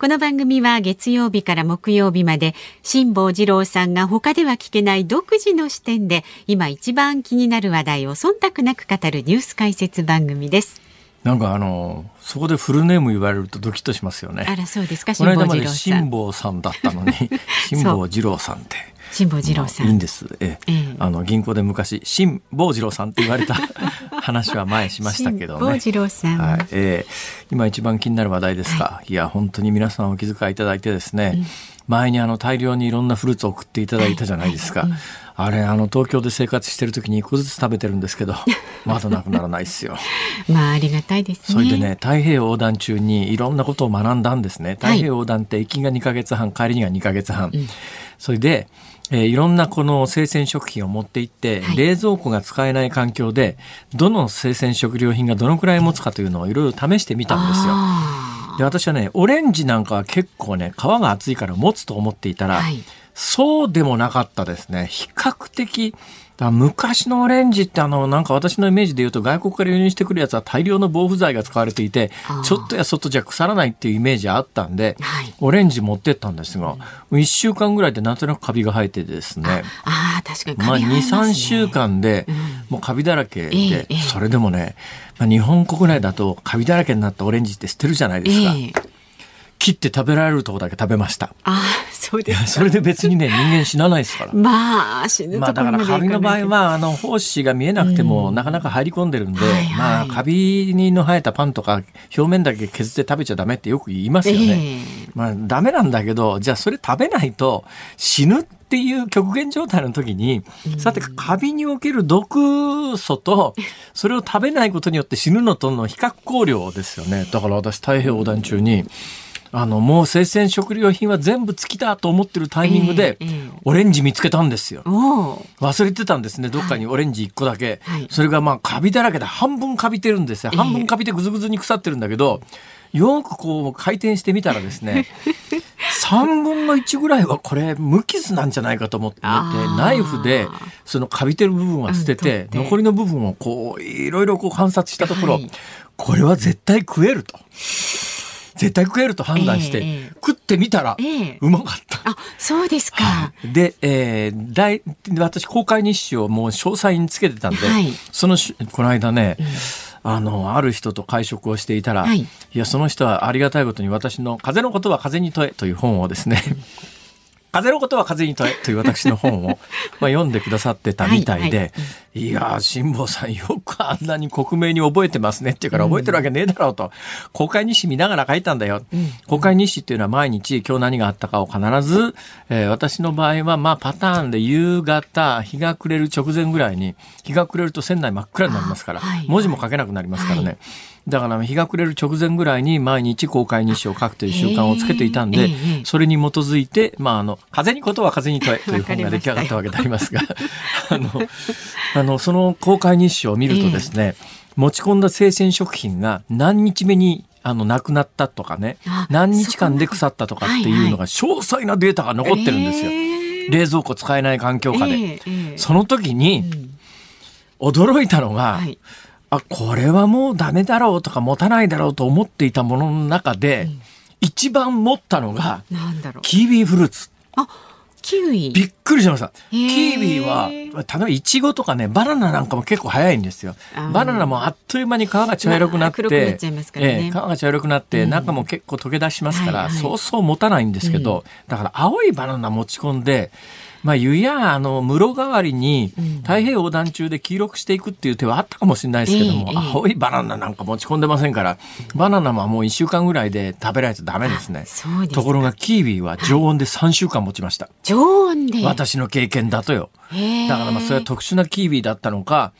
この番組は月曜日から木曜日まで辛坊治郎さんが他では聞けない独自の視点で今一番気になる話題を忖度なく語るニュース解説番組です。なんかあのそこでフルネーム言われるとドキッとしますよね。あらそうですか。辛坊治郎さん。辛坊さんだったのに 辛坊治郎さんって。辛坊治郎さん、まあ、いいんです。えええ、あの銀行で昔辛坊治郎さんって言われた 話は前しましたけどね。坊治郎さん。はい。えー、今一番気になる話題ですか。はい、いや本当に皆さんお気遣いいただいてですね。うん、前にあの大量にいろんなフルーツを送っていただいたじゃないですか。はいはいあれあの東京で生活してる時に一個ずつ食べてるんですけど まだなくならないですよ。まあありがたいですね。それでね太平洋横断中にいろんなことを学んだんですね。太平洋横断って行きが2か月半帰りには2か月半。うん、それでえー、いろんなこの生鮮食品を持っていって、はい、冷蔵庫が使えない環境でどの生鮮食料品がどのくらい持つかというのをいろいろ試してみたんですよ。で私はねオレンジなんかは結構ね皮が厚いから持つと思っていたら、はい、そうでもなかったですね。比較的だ昔のオレンジってあの、なんか私のイメージで言うと外国から輸入してくるやつは大量の防腐剤が使われていて、ちょっとや外じゃ腐らないっていうイメージあったんで、はい、オレンジ持ってったんですが、うん、1週間ぐらいでなんとなくカビが生えてですね。ああ、確かにまあ2、3週間で、もうカビだらけで、うんえそれでもね、まあ、日本国内だとカビだらけになったオレンジって捨てるじゃないですか。え切って食べられるとこだけ食べました。あそうですそれで別にね、人間死なないですから。まあ、死ぬまあ、だからカビの場合は、あの、胞子が見えなくても、なかなか入り込んでるんで、はいはい、まあ、カビの生えたパンとか、表面だけ削って食べちゃダメってよく言いますよね。えー、まあ、ダメなんだけど、じゃあそれ食べないと死ぬっていう極限状態の時に、さて、カビにおける毒素と、それを食べないことによって死ぬのとの比較考慮ですよね。だから私、太平洋横断中に、あの、もう生鮮食料品は全部尽きたと思ってるタイミングで、オレンジ見つけたんですよ。忘れてたんですね。どっかにオレンジ1個だけ。はい、それがまあ、カビだらけで半分カビてるんですよ。半分カビてぐずぐずに腐ってるんだけど、よくこう回転してみたらですね、3分の1ぐらいはこれ無傷なんじゃないかと思ってナイフでそのカビてる部分は捨てて、残りの部分をこういろいろこう観察したところ、はい、これは絶対食えると。絶対食えると判断して、えー、食ってみたら、うまかった。あ、そうですか。はい、で、えー、大私公開日誌をもう詳細につけてたんで、はい、そのこの間ね、うん。あの、ある人と会食をしていたら、はい、いや、その人はありがたいことに私の風のことは風に問えという本をですね、風のことは風に問えという私の本を まあ読んでくださってたみたいで、はいはい、いや辛坊さんよくあんなに克明に覚えてますねって言うから覚えてるわけねえだろうと、公開日誌見ながら書いたんだよ、うん、公開日誌っていうのは毎日今日何があったかを必ず、えー、私の場合はまあパターンで夕方日が暮れる直前ぐらいに日が暮れると船内真っ暗になりますから、はい、文字も書けなくなりますからね、はいだから日が暮れる直前ぐらいに毎日公開日誌を書くという習慣をつけていたんで、それに基づいて、まあ、あの、風にことは風に問え という本が出来上がったわけでありますが、あの、あの、その公開日誌を見るとですね、持ち込んだ生鮮食品が何日目にあの、亡くなったとかね、何日間で腐ったとかっていうのが詳細なデータが残ってるんですよ。冷蔵庫使えない環境下で。その時に、驚いたのが、はいあこれはもうダメだろうとか持たないだろうと思っていたものの中で、うん、一番持ったのがキービーフルーツ。あキウイ。びっくりしました。キー。ビーは、例えばイチゴとかね、バナナなんかも結構早いんですよ。バナナもあっという間に皮が茶色くなって、まあね。えー、皮が茶色くなって、中も結構溶け出しますから、うんはいはい、そうそう持たないんですけど、うん、だから青いバナナ持ち込んで、まあ、湯やあの室代わりに太平洋横断中で黄色くしていくっていう手はあったかもしれないですけども、えー、青いバナナなんか持ち込んでませんからバナナはもう1週間ぐらいで食べられちゃダメですね。ところがキービィは常温で3週間持ちました。常温で。私の経験だとよ。だからまあそれは特殊なキービィだったのか、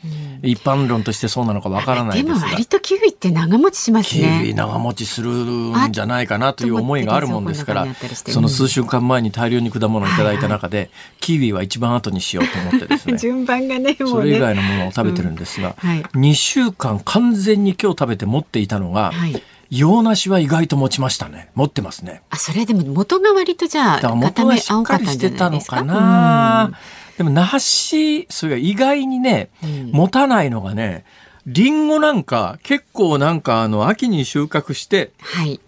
一般論としてそうなのかわからないですが。でも割とキウイって長持ちしますね。キウイ長持ちするんじゃないかなという思いがあるもんですから、その数週間前に大量に果物をいただいた中で、キウイは一番後にしようと思ってですね。順番がね、ね、それ以外のものを食べてるんですが、うんはい、2週間完全に今日食べて持っていたのが、はい洋梨は意外と持ちましたね。持ってますね。あ、それでも元が割とじゃあ、だ元はしっかりしてたのかな。でも梨、それが意外にね、うん、持たないのがね、リンゴなんか結構なんかあの秋に収穫して、はい、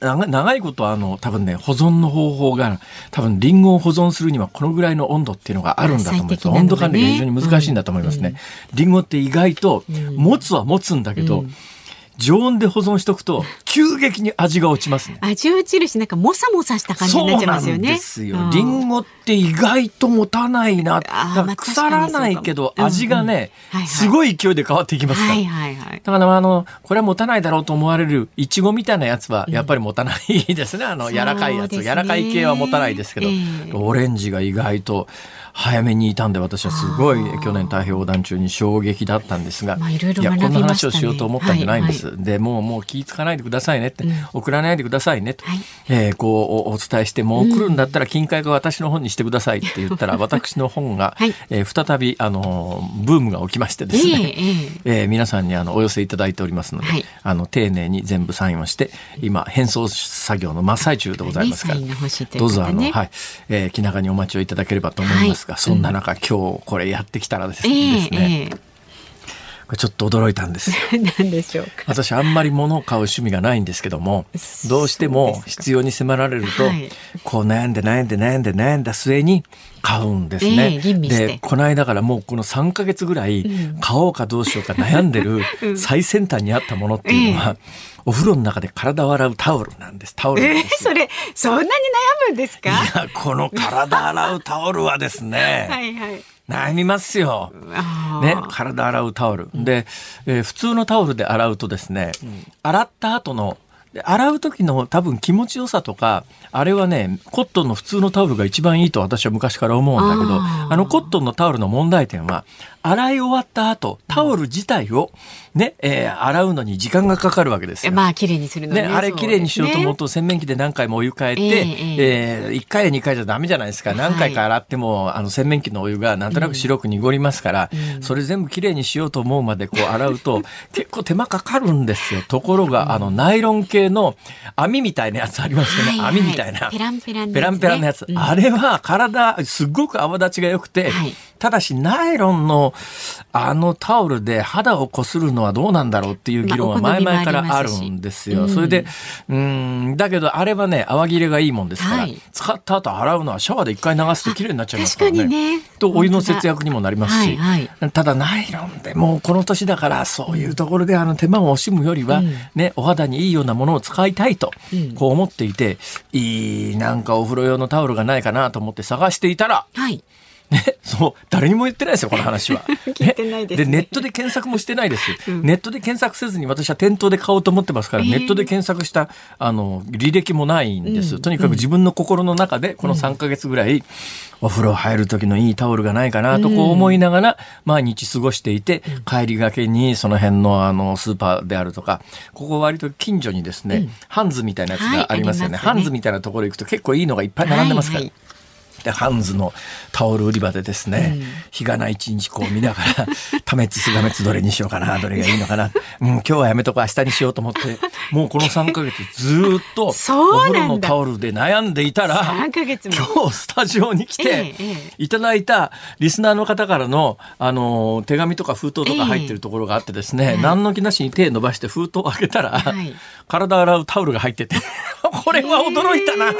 長いことあの多分ね保存の方法が多分リンゴを保存するにはこのぐらいの温度っていうのがあるんだと思います、ね、温度管理が非常に難しいんだと思いますね、うん、リンゴって意外と持つは持つんだけど、うん常温で保存しとくと急激に味が落ちますね。味落ちるしなんかもさもさした感じになっちゃいますよね。そうですよ。リンゴって意外と持たないな。腐らないけど味がね、すごい勢いで変わっていきますから。はいはいはい、だからあのこれは持たないだろうと思われるいちごみたいなやつはやっぱり持たないですね。あの柔らかいやつ、柔らかい系は持たないですけど、えー、オレンジが意外と。早めにいたんで私はすごい去年太平洋横断中に衝撃だったんですが、まあ、いろいろ、ね、いやこんな話をしようと思ったんじゃないんです。はいはい、でもうもう気ぃ付かないでくださいねって、うん、送らないでくださいねと、はい、えー、こうお伝えしてもう来るんだったら金塊が私の本にしてくださいって言ったら、うん、私の本が、はい、えー、再びあのブームが起きましてですね、えー、えー、皆さんにあのお寄せいただいておりますので、はい、あの丁寧に全部サインをして今返送作業の真っ最中でございますから、ね、どうぞあの、はい。えー、気長にお待ちをいただければと思いますが、そんな中、今日これやってきたらですね、えー、これちょっと驚いたんですよ。何でしょうか。私あんまり物を買う趣味がないんですけども、どうしても必要に迫られると、こう悩んで悩んで悩んで悩んだ末に買うんですね。えー、で、この間からもうこの3か月ぐらい買おうかどうしようか悩んでる 最先端にあったものっていうのは、お風呂の中で体を洗うタオルなんです。タオルえー、それ、そんなに悩むんですか？いや、この体洗うタオルはですね。はいはい。悩みますよ。ね、体洗うタオル。で、えー、普通のタオルで洗うとですね、うん、洗った後の洗う時の多分気持ちよさとか、あれはね、コットンの普通のタオルが一番いいと私は昔から思うんだけど、あのコットンのタオルの問題点は、洗い終わった後、タオル自体をね、えー、洗うのに時間がかかるわけですよ。まあ、綺麗にするのね。ねあれ綺麗にしようと思うと、洗面器で何回もお湯変えて、えー、えー、1回や2回じゃダメじゃないですか。何回か洗っても、はい、あの、洗面器のお湯がなんとなく白く濁りますから、うん、それ全部綺麗にしようと思うまでこう 洗うと、結構手間かかるんですよ。ところが、あの、ナイロン系の網みたいなやつありますよね。はいはい、網みたいな。ペランペラン、ね、ペランペランのやつ。うん、あれは体、すごく泡立ちが良くて、はいただし、ナイロンのあのタオルで肌をこするのはどうなんだろうっていう議論は前々からあるんですよ。それで、うん、だけどあれはね、泡切れがいいもんですから、はい、使った後洗うのはシャワーで一回流すと綺麗になっちゃいますからね。ね。と、お湯の節約にもなりますし、はいはい、ただナイロンでもうこの年だから、そういうところであの手間を惜しむよりは、うん、ね、お肌にいいようなものを使いたいと、こう思っていて、いい、なんかお風呂用のタオルがないかなと思って探していたら、はいね、そう、誰にも言ってないですよ、この話は。聞いてないです、ね、で、ネットで検索もしてないです。うん、ネットで検索せずに私は店頭で買おうと思ってますから、えー、ネットで検索した、あの、履歴もないんです。うん、とにかく自分の心の中で、この3か月ぐらい、お風呂入る時のいいタオルがないかなとこう思いながら、毎日過ごしていて、帰りがけにその辺のあの、スーパーであるとか、ここ割と近所にですね、ハンズみたいなやつがありますよね。はい、ハンズみたいなところ行くと結構いいのがいっぱい並んでますから。はいはいでハンズのタオル売り場でですね、うん、日がない一日こう見ながら、多滅すがめつどれにしようかな、どれがいいのかな。うん、今日はやめとこう、明日にしようと思って、もうこの3か月ずっと お風呂のタオルで悩んでいたら、今日スタジオに来て、いただいたリスナーの方からの、あの、手紙とか封筒とか入ってるところがあってですね、何の気なしに手伸ばして封筒を開けたら、はい、体洗うタオルが入ってて、これは驚いたな。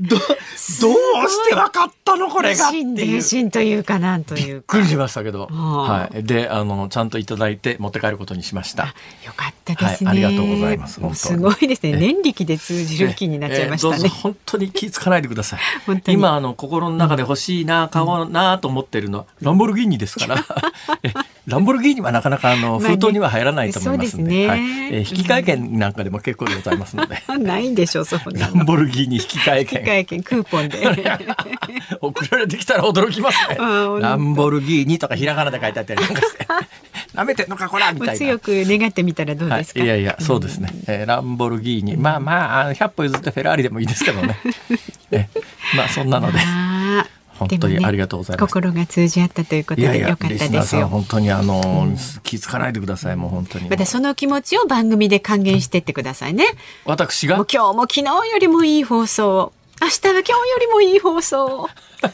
ど、どうして分かったのこれがっていう。心というかなんというびっくりしましたけど。はい。で、あの、ちゃんといただいて持って帰ることにしました。よかったですね、はい。ありがとうございます。すごいですね。年力で通じる気になっちゃいましたね。えー、本当に気付かないでください。今、あの、心の中で欲しいな、買おうなと思ってるのは、ランボルギーニですから。ランボルギーニはなかなかあの封筒には入らないと思いますので、ねはい、えー、引換券なんかでも結構でございますので。ないんでしょう、そランボルギーニ引換券。引換券クーポンで。送られてきたら驚きますね。ランボルギーニとかひらがなで書いてあったりなんかして。舐めてんのかこらみたいな。強く願ってみたらどうですか？はい、いやいやそうですね。えー、ランボルギーニ、まあまあ百歩譲ってフェラーリでもいいですけどね。えまあそんなので。本当にありがとうございます、ね、心が通じ合ったということでよかったですよ本当にあの、うん、気づかないでくださいもう本当にまたその気持ちを番組で還元してってくださいね私が？今日も昨日よりもいい放送明日は今日よりもいい放送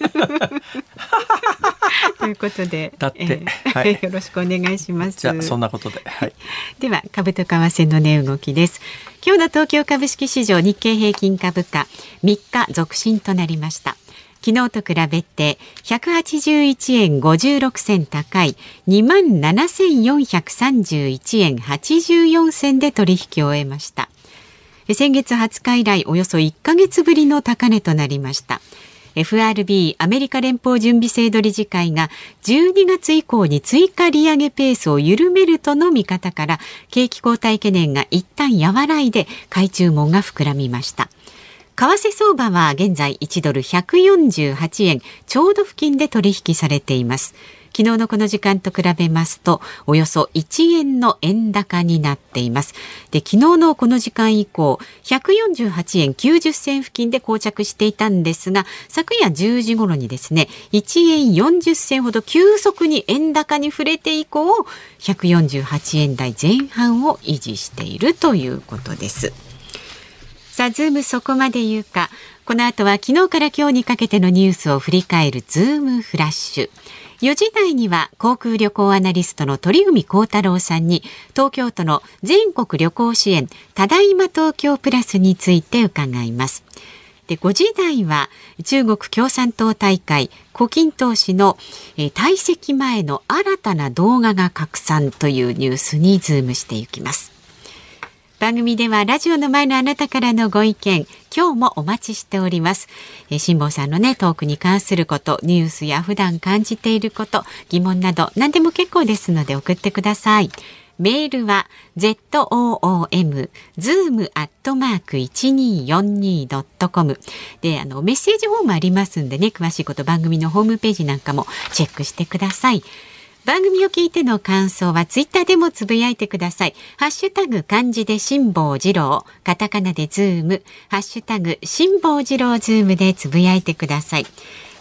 ということで、だって、えー、はい、よろしくお願いします。じゃそんなことで、はい、では株と為替の値動きです。今日の東京株式市場日経平均株価3日続伸となりました。昨日と比べて181円56銭高い2万7431円84銭で取引を終えました。先月20日以来およそ1ヶ月ぶりの高値となりました。FRB アメリカ連邦準備制度理事会が12月以降に追加利上げペースを緩めるとの見方から景気後退懸念が一旦和らいで買い注文が膨らみました為替相場は現在1ドル148円ちょうど付近で取引されています昨日のこの時間と比べますとおよそ1円の円高になっています。で昨日のこの時間以降148円90銭付近で膠着していたんですが昨夜10時頃にですね1円40銭ほど急速に円高に触れて以降148円台前半を維持しているということです。さあズームそこまで言うか。この後は昨日から今日にかけてのニュースを振り返るズームフラッシュ。4時台には航空旅行アナリストの鳥海高太郎さんに東京都の全国旅行支援ただいま東京プラスについて伺います。で5時台は中国共産党大会胡錦涛氏の、退席前の新たな動画が拡散というニュースにズームしていきます。番組ではラジオの前のあなたからのご意見今日もお待ちしております。え辛坊さんのねトークに関することニュースや普段感じていること疑問など何でも結構ですので送ってください。メールは zoom zoom アットマーク一二四二ドットコム。であのメッセージフォームありますんでね詳しいこと番組のホームページなんかもチェックしてください。番組を聞いての感想はツイッターでもつぶやいてください。ハッシュタグ漢字で辛坊治郎、カタカナでズーム、ハッシュタグ辛坊治郎ズームでつぶやいてください。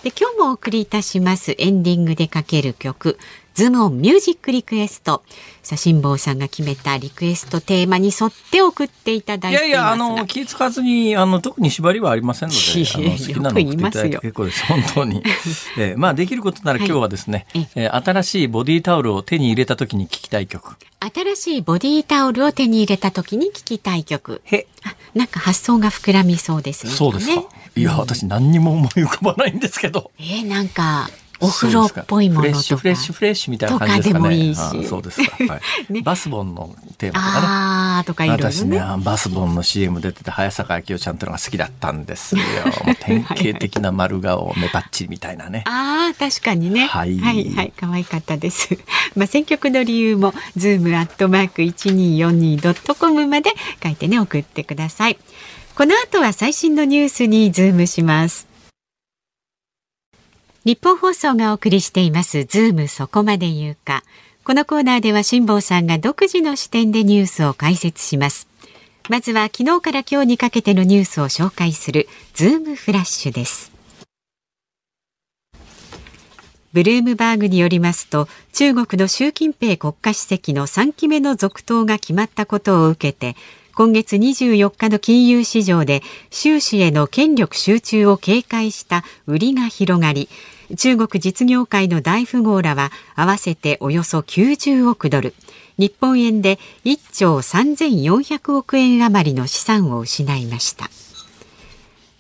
で今日もお送りいたしますエンディングでかける曲ズームオンミュージックリクエスト。さあ辛坊さんが決めたリクエストテーマに沿って送っていただいていやいやあの気付かずにあの特に縛りはありませんので あの好きなの送っていただいて結構です本当に、えー、まあできることなら今日はですね、はい、えー、新しいボディタオルを手に入れた時に聞きたい曲。新しいボディタオルを手に入れた時に聞きたい曲。へ。あなんか発想が膨らみそうですね。そうですか。いや、私何にも思い浮かばないんですけど。えー、なんか。お風呂っぽいものとかフレッシュフレッシュみたいな感じですかね。とかでもいいし。そうですか。はい、ね、バスボンのテーマとかね。ああとかいろいろ、ね、私ねバスボンの CM 出てて早坂明夫ちゃんっていうのが好きだったんですよ。典型的な丸顔目パッチリみたいなね。ああ確かにね。はい、はいはい可愛かったです。まあ選曲の理由も zoom アットマーク一二四二ドットコムまで書いてね送ってください。この後は最新のニュースにズームしますニッポン放送がお送りしていますズームそこまで言うか。このコーナーでは辛坊さんが独自の視点でニュースを解説します。まずは昨日から今日にかけてのニュースを紹介するズームフラッシュです。ブルームバーグによりますと中国の習近平国家主席の3期目の続投が決まったことを受けて今月24日の金融市場で習氏への権力集中を警戒した売りが広がり中国実業界の大富豪らは合わせておよそ90億ドル。日本円で1兆3400億円余りの資産を失いました。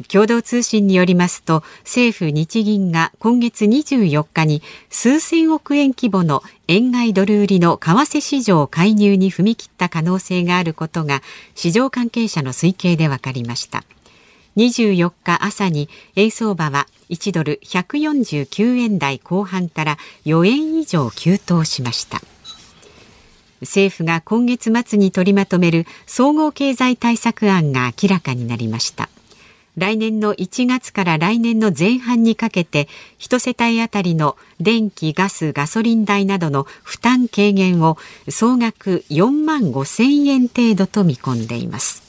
共同通信によりますと政府日銀が今月24日に数千億円規模の円買いドル売りの為替市場介入に踏み切った可能性があることが市場関係者の推計で分かりました。24日朝に円相場は1ドル149円台後半から4円以上急騰しました政府が今月末に取りまとめる総合経済対策案が明らかになりました来年の1月から来年の前半にかけて一世帯あたりの電気、ガス、ガソリン代などの負担軽減を総額4万5千円程度と見込んでいます。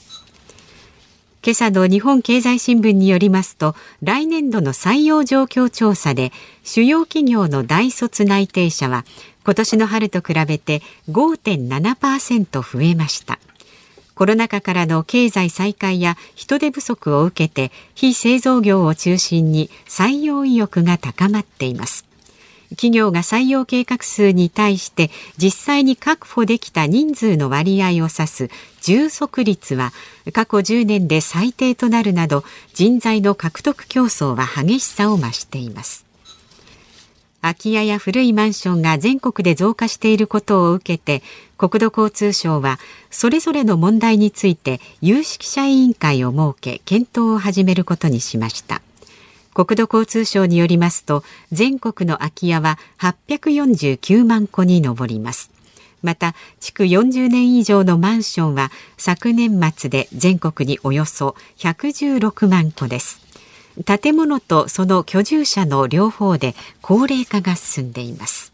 今朝の日本経済新聞によりますと来年度の採用状況調査で主要企業の大卒内定者は今年の春と比べて5.7%増えました。コロナ禍からの経済再開や人手不足を受けて非製造業を中心に採用意欲が高まっています。企業が採用計画数に対して実際に確保できた人数の割合を指す充足率は過去10年で最低となるなど人材の獲得競争は激しさを増しています。空き家や古いマンションが全国で増加していることを受けて国土交通省はそれぞれの問題について有識者委員会を設け検討を始めることにしました。国土交通省によりますと全国の空き家は849万戸に上ります。また築40年以上のマンションは昨年末で全国におよそ116万戸です。建物とその居住者の両方で高齢化が進んでいます。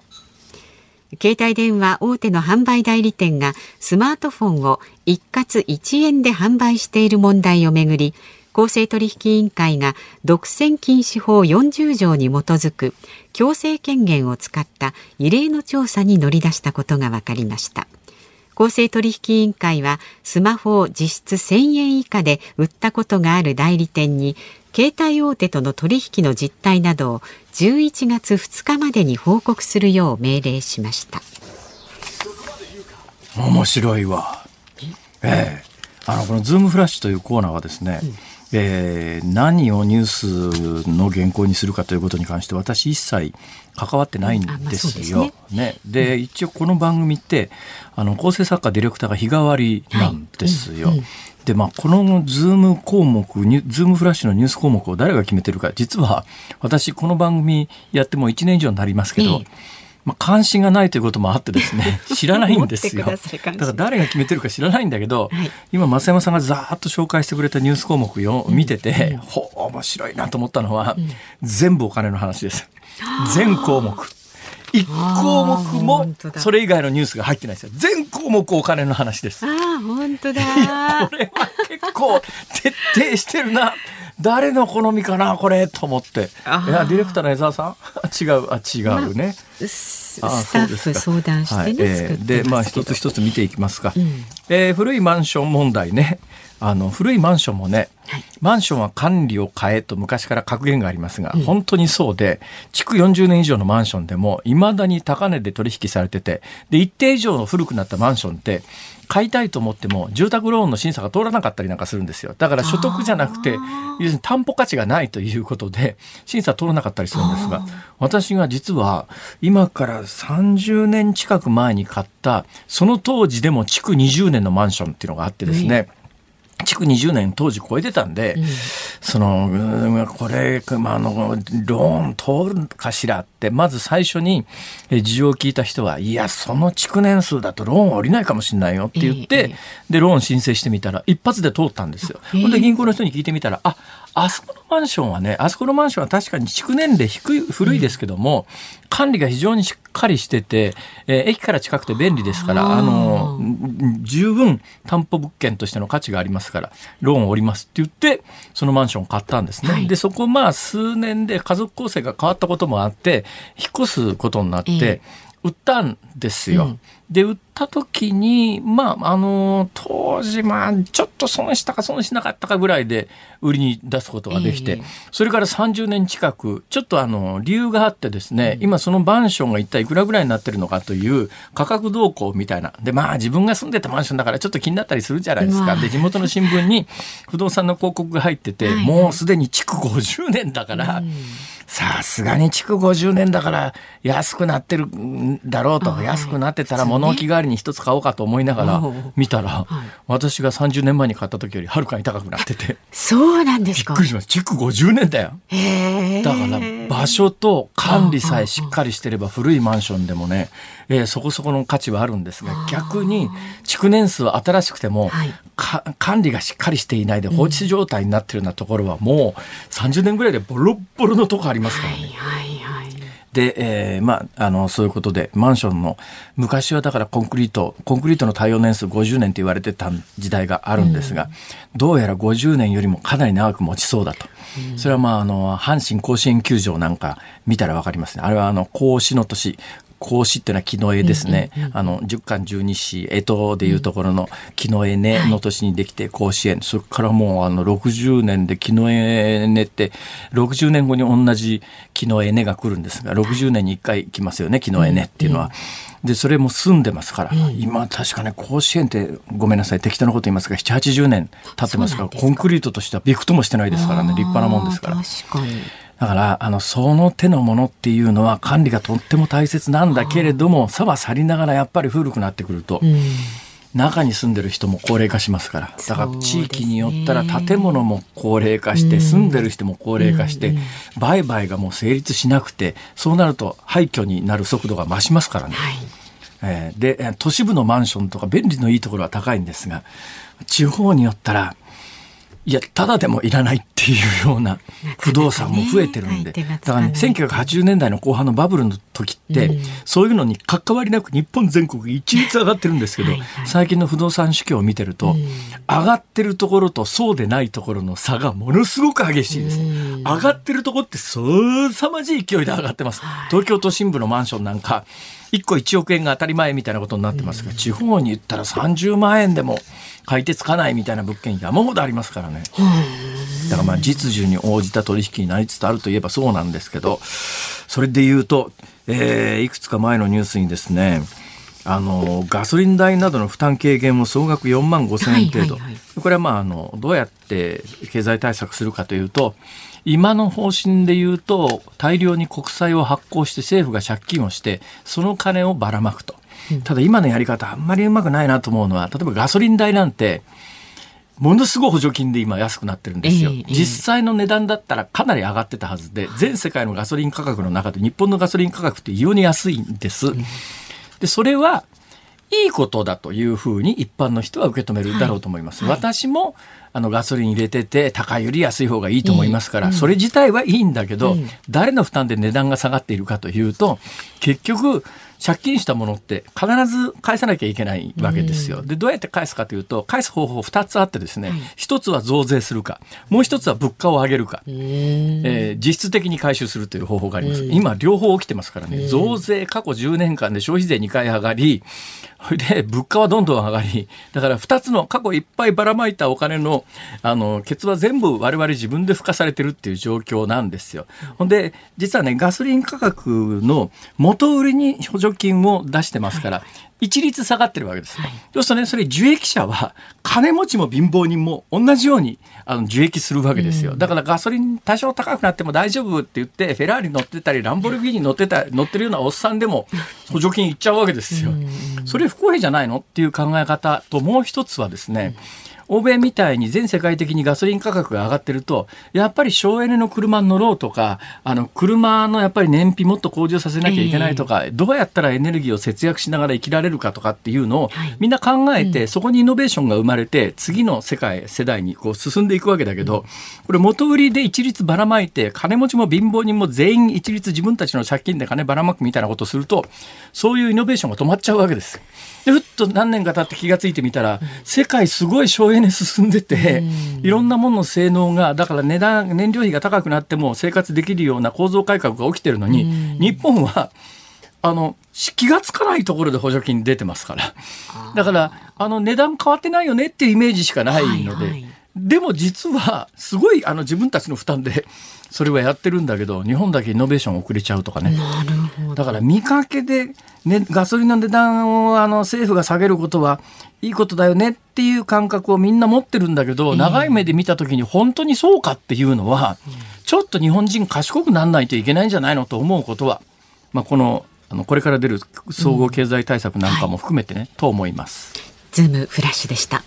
携帯電話大手の販売代理店がスマートフォンを一括1円で販売している問題をめぐり公正取引委員会が独占禁止法40条に基づく強制権限を使った異例の調査に乗り出したことが分かりました。公正取引委員会はスマホを実質1000円以下で売ったことがある代理店に携帯大手との取引の実態などを11月2日までに報告するよう命令しました。面白いわ。ええ。あのこのズームフラッシュというコーナーはですね、うんえー、何をニュースの原稿にするかということに関して私一切関わってないんですよ。うん、ねで、一応この番組ってあの構成作家ディレクターが日替わりなんですよ。はいうんうんでまあ、このズーム項目ズームフラッシュのニュース項目を誰が決めてるか実は私この番組やってもう1年以上になりますけど、まあ、関心がないということもあってですね 知らないんですよ。だから誰が決めてるか知らないんだけど、はい、今増山さんがざーっと紹介してくれたニュース項目を見てて、うん、ほ面白いなと思ったのは、うん、全部お金の話です。全項目。一項目もそれ以外のニュースが入ってないですよ。全項目お金の話です。ああ、本当だ。これは結構徹底してるな。誰の好みかなこれと思って。いやディレクターの江澤さん？違う。あ違うね、まあ、スタッフ相談してね、はい。えー、でまあ一つ一つ見ていきますか、うん、えー、古いマンション問題ね。あの古いマンションもね、はい、マンションは管理を変えと昔から格言がありますが、うん、本当にそうで築40年以上のマンションでもいまだに高値で取引されててで一定以上の古くなったマンションって買いたいと思っても住宅ローンの審査が通らなかったりなんかするんですよ。だから所得じゃなくて要するに担保価値がないということで審査通らなかったりするんですが私が実は今から30年近く前に買ったその当時でも築20年のマンションっていうのがあってですね、築20年当時超えてたんで、うん、その、これ、まあ、あの、ローン通るかしらって、まず最初に事情を聞いた人は、いや、その築年数だとローン降りないかもしれないよって言って、えー、で、ローン申請してみたら、一発で通ったんですよ。えー、ほんで、銀行の人に聞いてみたら、あ、あそこのマンションはね、あそこのマンションは確かに築年齢低い、古いですけども、うん、管理が非常にしっかりしてて、えー、駅から近くて便利ですから、あの、十分担保物件としての価値がありますから、ローンを降りますって言って、そのマンションを買ったんですね。はい、で、そこまあ数年で家族構成が変わったこともあって、引っ越すことになって、売ったんですよ。うんで、売った時に、まあ、あの、当時、まあ、ちょっと損したか損しなかったかぐらいで売りに出すことができて、えー、それから30年近く、ちょっとあの、理由があってですね、うん、今そのマンションが一体いくらぐらいになってるのかという価格動向みたいな。で、まあ、自分が住んでたマンションだからちょっと気になったりするじゃないですか。で、地元の新聞に不動産の広告が入ってて、はい、もうすでに築50年だから、うんさすがに築50年だから安くなってるんだろうと、安くなってたら物置代わりに一つ買おうかと思いながら見たら、私が30年前に買った時よりはるかに高くなってて。そうなんですか。びっくりします。築50年だよ。だから場所と管理さえしっかりしてれば古いマンションでもね、えー、そこそこの価値はあるんですが、逆に築年数は新しくても、はい、管理がしっかりしていないで放置状態になってるようなところはもう30年ぐらいでボロボロのとこありますからね。はいはいはいで、えー、まあ、あの、そういうことで、マンションの、昔はだからコンクリート、コンクリートの耐用年数50年と言われてた時代があるんですが、うん、どうやら50年よりもかなり長く持ちそうだと。うん、それはまあ、あの、阪神甲子園球場なんか見たらわかりますね。あれはあの、甲子の年、孔子っていうのは木の絵ですね、うんうんうん、あの十巻十二詩江戸でいうところの木の絵ねの年にできて甲子園、はい、それからもうあの60年で木の絵ねって60年後に同じ木の絵ねが来るんですが60年に1回来ますよね木の絵ねっていうのは。でそれも住んでますから、うん、今確かね甲子園ってごめんなさい適当なこと言いますが780年経ってますからコンクリートとしてはびくともしてないですからね立派なもんですから。だから、あの、その手のものっていうのは管理がとっても大切なんだけれども、さは去りながらやっぱり古くなってくると、うん、中に住んでる人も高齢化しますから。だから地域によったら建物も高齢化して、住んでる人も高齢化して、売買がもう成立しなくて、そうなると廃墟になる速度が増しますからね。はい。えー、で、都市部のマンションとか便利のいいところは高いんですが、地方によったら、いや、ただでもいらないっていうような不動産も増えてるんで、だからね、1980年代の後半のバブルの時って、そういうのに関わりなく日本全国一律上がってるんですけど、最近の不動産市況を見てると、上がってるところとそうでないところの差がものすごく激しいです。上がってるところってそうさまじい勢いで上がってます。東京都心部のマンションなんか、1個1億円が当たり前みたいなことになってますが、地方に行ったら30万円でも買い手つかないみたいな物件山ほどありますからね。だからまあ実需に応じた取引になりつつあるといえばそうなんですけど、それで言うと、えー、いくつか前のニュースにですね、あのガソリン代などの負担軽減も総額4万5千円程度、はいはいはい、これはまああのどうやって経済対策するかというと今の方針で言うと大量に国債を発行して政府が借金をしてその金をばらまくと。ただ今のやり方あんまりうまくないなと思うのは例えばガソリン代なんてものすごい補助金で今安くなってるんですよ、えー、実際の値段だったらかなり上がってたはずで全世界のガソリン価格の中で日本のガソリン価格って異様に安いんです。でそれはいいことだというふうに一般の人は受け止めるだろうと思います。はい、私もあのガソリン入れてて高いより安い方がいいと思いますから、それ自体はいいんだけど、誰の負担で値段が下がっているかというと結局借金したものって必ず返さなきゃいけないわけですよ。でどうやって返すかというと返す方法2つあってですね、一つは増税するかもう一つは物価を上げるか、えー、実質的に回収するという方法があります。今両方起きてますからね。増税過去10年間で消費税2回上がりそれで物価はどんどん上がりだから2つの過去いっぱいばらまいたお金のあのケツは全部我々自分で付加されてるっていう状況なんですよ。ほんで実はねガソリン価格の元売りに補助金を出してますから、一律下がってるわけです。はい、そうするとね、それ受益者は金持ちも貧乏人も同じようにあの受益するわけですよ。だからガソリン多少高くなっても大丈夫って言って、フェラーリ乗ってたり、ランボルギーニ乗ってた、乗ってるようなおっさんでも補助金いっちゃうわけですよ。それ不公平じゃないのっていう考え方と、もう一つはですね、うん欧米みたいに全世界的にガソリン価格が上がってると、やっぱり省エネの車に乗ろうとか、あの、車のやっぱり燃費もっと向上させなきゃいけないとか、えー、どうやったらエネルギーを節約しながら生きられるかとかっていうのを、みんな考えて、そこにイノベーションが生まれて、次の世界、世代にこう進んでいくわけだけど、これ元売りで一律ばらまいて、金持ちも貧乏人も全員一律自分たちの借金で金ばらまくみたいなことをすると、そういうイノベーションが止まっちゃうわけです。でふっと何年か経って気が付いてみたら、世界すごい省エネ進んでて、いろんなものの性能がだから値段燃料費が高くなっても生活できるような構造改革が起きてるのに、日本はあの気が付かないところで補助金出てますから。だからあの値段変わってないよねっていうイメージしかないので。はいはい。でも実はすごいあの自分たちの負担でそれはやってるんだけど日本だけイノベーション遅れちゃうとかね。だから見かけでね、ガソリンの値段をあの政府が下げることはいいことだよねっていう感覚をみんな持ってるんだけど、長い目で見た時に本当にそうかっていうのは、ちょっと日本人賢くならないといけないんじゃないのと思うことは、まあ、このあのこれから出る総合経済対策なんかも含めてね、はい、と思います。ズームフラッシュでした。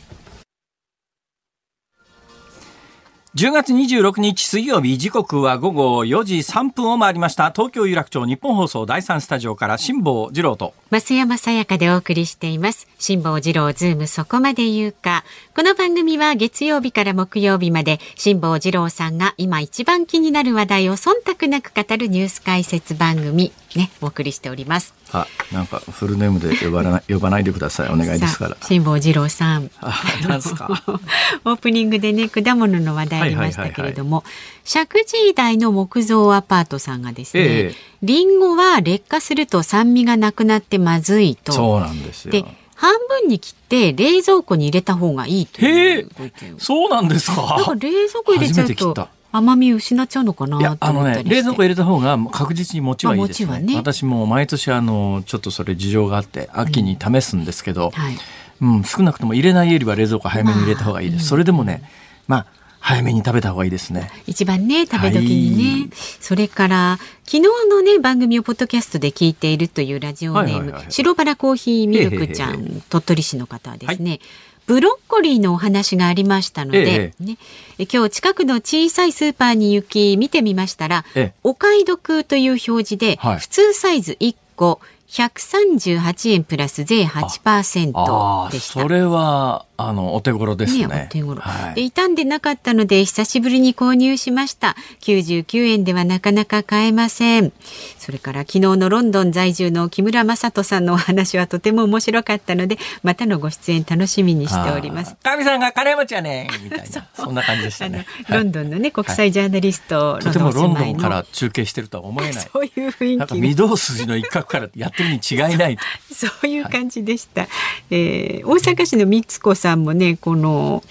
10月26日水曜日時刻は午後4時3分を回りました。東京有楽町日本放送第3スタジオから辛坊治郎と。増山さやかでお送りしています辛坊治郎ズームそこまで言うかこの番組は月曜日から木曜日まで辛坊治郎さんが今一番気になる話題を忖度なく語るニュース解説番組ねお送りしておりますあ、なんかフルネームで呼ばない 呼ばないでください。お願いですから。辛坊治郎さん。あ、なんすか。オープニングでね果物の話題ありましたけれども、石神井台の木造アパートさんがですね、ええ、リンゴは劣化すると酸味がなくなってまずいと。そうなんですよ。で半分に切って冷蔵庫に入れた方がいいというご意見そうなんですか。なんか冷蔵庫入れちゃうと甘み失っちゃうのかなあのね冷蔵庫入れた方が確実に餅はいいですね,、ね。私も毎年あのちょっとそれ事情があって秋に試すんですけど、うん、はい。うん、少なくとも入れないよりは冷蔵庫早めに入れた方がいいです、まあ、それでもねまあ早めに食べた方がいいですね。一番ね食べ時にね、はい、それから昨日のね番組をポッドキャストで聞いているというラジオネーム、白バラコーヒーミルクちゃん鳥取市の方はですね、はいブロッコリーのお話がありましたので、ええ、ね、今日近くの小さいスーパーに行き見てみましたら、え、お買い得という表示で、はい、普通サイズ1個138円プラス税8%でした。それはあのお手頃ですね。ねお手頃、はい、で傷んでなかったので久しぶりに購入しました。99円ではなかなか買えません。それから昨日のロンドン在住の木村正人さんのお話はとても面白かったのでまたのご出演楽しみにしております。神さんが金持ちやねみたいな そんな感じでしたね。ロンドンのね国際ジャーナリスト、はい、とてもロンドンから中継してるとは思えない。そういう雰囲気。なんか御堂筋の一角からやってるに違いない そういう感じでした。はい、えー、大阪市の三子さんもねこの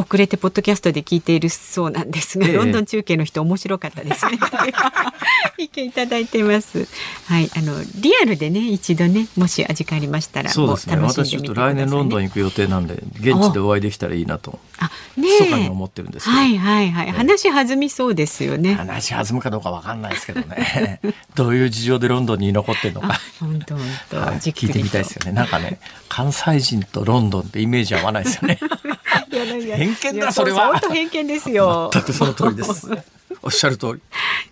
遅れてポッドキャストで聞いているそうなんですが、ええ、ロンドン中継の人面白かったですね。意見いただいてます。はい、あのリアルでね一度ねもし味がありましたらそうですね。私ちょっと来年ロンドン行く予定なんで現地でお会いできたらいいなと。あ、ね密かに思ってるんですはいはいはい。話弾みそうですよね。話弾むかどうかわかんないですけどね。どういう事情でロンドンに残ってるのか。本当本当、はい、聞いてみたいですよね。なんかね関西人とロンドンってイメージ合わないですよね。偏見だ。それは。本当偏見ですよ。全くその通りです。おっしゃる通り。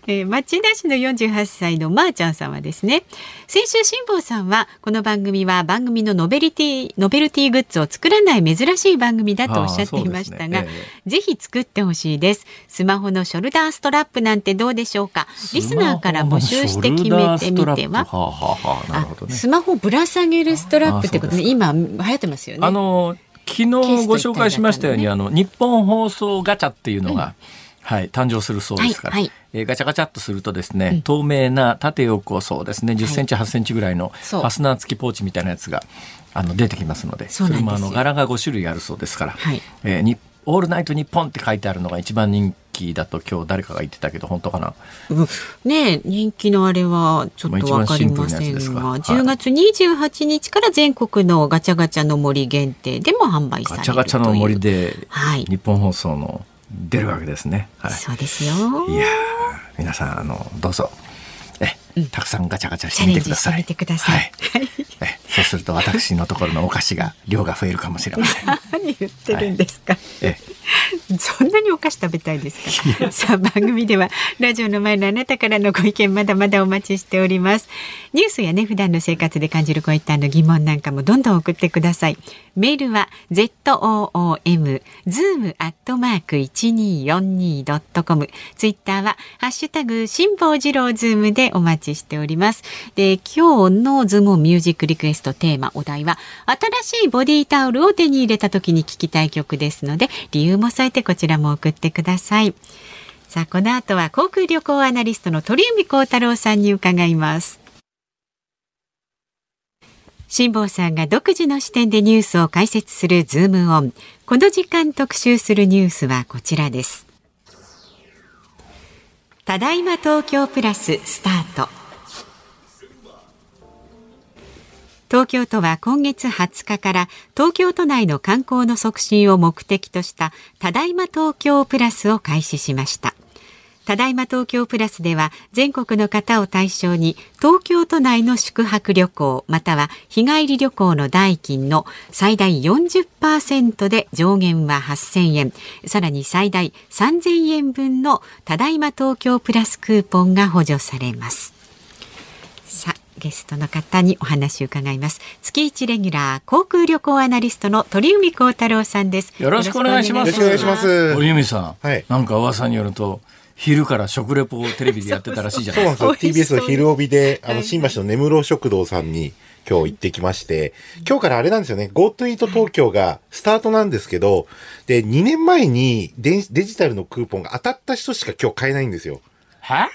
えー、町田市の48歳のまーちゃんさんはですね先週辛坊さんはこの番組は番組のノベリティノベルティグッズを作らない珍しい番組だとおっしゃっていましたが、ね。えー、ぜひ作ってほしいです。スマホのショルダーストラップなんてどうでしょうか？リスナーから募集して決めてみては、スマホぶら下げるストラップってことね。今流行ってますよね。あの昨日ご紹介しましたように、ね、あの日本放送ガチャっていうのが、うん。はい、誕生するそうですから、はいはい、えー、ガチャガチャっとするとですね、うん、透明な縦横そうですね10センチ、8センチぐらいのファスナー付きポーチみたいなやつがあの出てきますのでそれもあの柄が5種類あるそうですから、はい。えー、にオールナイトニッポンって書いてあるのが一番人気だと今日誰かが言ってたけど本当かな、うん、ね人気のあれはちょっとわかりませんが、まあ、10月28日から全国のガチャガチャの森限定でも販売されるガチャガチャの森で、はい、日本放送の出るわけですね。はい、そうですよ。いや皆さんあのどうぞ。え、たくさんガチャガチャしてみてください。てください。はい、えそうすると私のところのお菓子が量が増えるかもしれません。何言ってるんですか。はい、え そんなにお菓子食べたいですか？さあ番組ではラジオの前のあなたからのご意見まだまだお待ちしております。ニュースやね普段の生活で感じるこういったの疑問なんかもどんどん送ってください。メールは z o o m zoom アットマーク一二四二ドットコム。ツイッターはハッシュタグ辛坊治郎ズームでお待ちしております。で今日のズームオンミュージックリクエストテーマお題は新しいボディタオルを手に入れた時に聴きたい曲ですので理由も添えてこちらも送ってください。さあこの後は航空旅行アナリストの鳥海高太郎さんに伺います。辛坊さんが独自の視点でニュースを解説するズームオン。この時間特集するニュースはこちらです。ただいま東京プラススタート。東京都は今月20日から東京都内の観光の促進を目的としたただいま東京プラスを開始しました。ただいま東京プラスでは全国の方を対象に東京都内の宿泊旅行または日帰り旅行の代金の最大40%で上限は8000円。さらに最大3000円分のただいま東京プラスクーポンが補助されます。ゲストの方にお話を伺います。月一レギュラー航空旅行アナリストの鳥海高太郎さんです。よろしくお願いします。よろしくお願いします。鳥海さん、はい、なんか噂によると昼から食レポをテレビでやってたらしいじゃないですか。そうなんですよ。TBS の昼帯で、あの、新橋の根室食堂さんに今日行ってきまして、今日からあれなんですよね、GoTo イート東京がスタートなんですけど、で、2年前にデジタルのクーポンが当たった人しか今日買えないんですよ。は？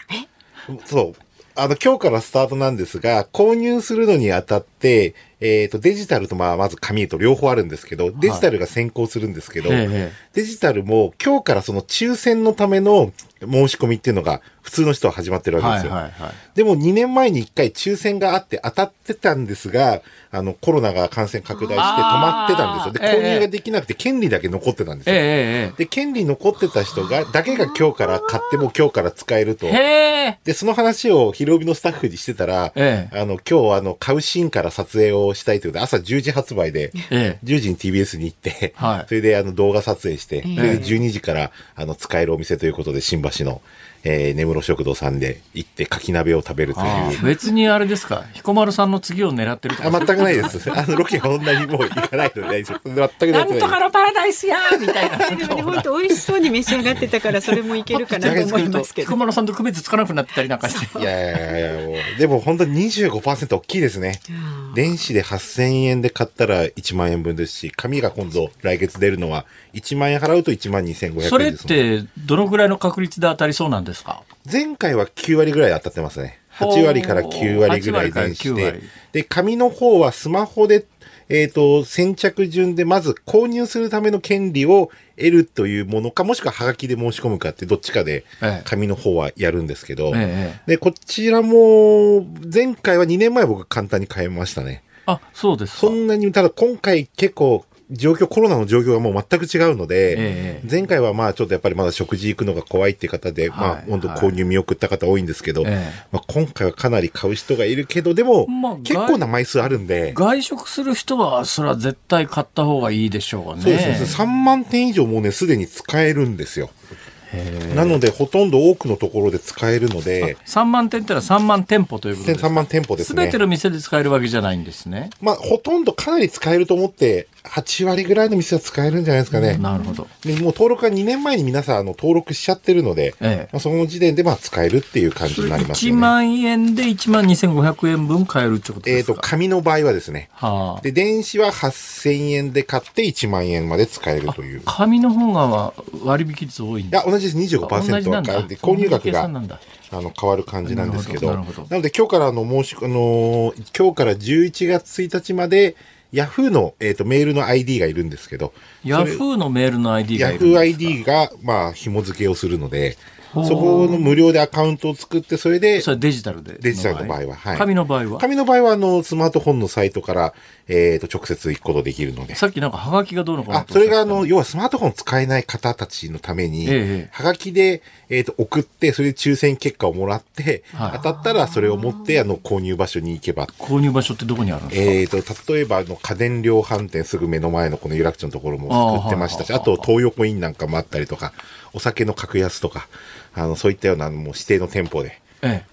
そう。あの、今日からスタートなんですが、購入するのにあたって、えっ、ー、と、デジタルとまあ、まず紙と両方あるんですけど、デジタルが先行するんですけど、はい、デジタルも今日からその抽選のための申し込みっていうのが普通の人は始まってるわけですよ。はいはいはい、でも2年前に1回抽選があって当たってたんですが、あの、コロナが感染拡大して止まってたんですよ。で、購入ができなくて、権利だけ残ってたんですよ。えー、で、権利残ってた人が、だけが今日から買っても今日から使えると。で、その話を広帯のスタッフにしてたら、えー、あの、今日あの、買うシーンから撮影をしたいということで、朝10時発売で、えー、10時に TBS に行って、はい、それであの、動画撮影して、それで12時からあの、使えるお店ということで、新橋の、えー、根室食堂さんで行って柿鍋を食べるという。別にあれですか？彦丸さんの次を狙ってるとか全くないです。あのロケそんなにもう行かないのでないです。全くなんとかのパラダイスやみたいな。でもね本当美味しそうに召し上がってたからそれもいけるかなと思いますけど。彦丸さんと区別つかなくなってたりなんかして。いやいやいやもうでも本当に25%大きいですね。電子で8000円で買ったら1万円分ですし紙が今度来月出るのは1万円払うと1万2500円ですそれってどのぐらいの確率で当たりそうなんですか？前回は9割ぐらい当たってますね。8割から9割ぐらい電子で。で、紙の方はスマホで、えっ、ー、と、先着順でまず購入するための権利を得るというものか、もしくはハガキで申し込むかってどっちかで紙の方はやるんですけど、ええ、で、こちらも前回は2年前僕簡単に買えましたね。あ、そうですそんなに、ただ今回結構状況、コロナの状況がもう全く違うので、えー、前回はまあちょっとやっぱりまだ食事行くのが怖いっていう方で、はい、まあ本当購入見送った方多いんですけど、まあ今回はかなり買う人がいるけど、でも、結構な枚数あるんで。外食する人は、それは絶対買った方がいいでしょうね。そうですね。3万点以上もうね、すでに使えるんですよ。なので、ほとんど多くのところで使えるので。3万店ってのは3万店舗ということですか ?3 万店舗ですね。すべての店で使えるわけじゃないんですね。まあ、ほとんどかなり使えると思って、8割ぐらいの店は使えるんじゃないですかね。うん、なるほど。でもう登録は2年前に皆さんあの登録しちゃってるので、ええ、まあ、その時点でまあ使えるっていう感じになりますね。1万円で1万2500円分買えるってことですか？えっ、ー、と、紙の場合はですね。はあ、で、電子は8000円で買って1万円まで使えるという。紙の方が割引率多いんいや、同じです。25%は変わって購入額が。あの変わる感じなんですけどなので今日からの申しあの今日から11月1日までヤフーの、えーと、メールの ID がいるんですけど、ヤフーのメールの ID がいるんですか？ヤフー ID が、まあ、紐付けをするので、そこの無料でアカウントを作って、それで。それデジタルで。デジタルの場合は。はい。紙の場合は？紙の場合は、あの、スマートフォンのサイトから、えっ、ー、と、直接行くことできるので。さっきなんか、はがきがどうのかなあ、それが、あの、要はスマートフォン使えない方たちのために、ええ、はがきで、えっ、ー、と、送って、それで抽選結果をもらって、はい、当たったらそれを持って、あの、購入場所に行けば。購入場所ってどこにあるんですか？えっ、ー、と、例えば、あの、家電量販店すぐ目の前のこの有楽町のところも作ってましたし、あと、東横インなんかもあったりとか、お酒の格安とか、あの、そういったようなもう指定の店舗で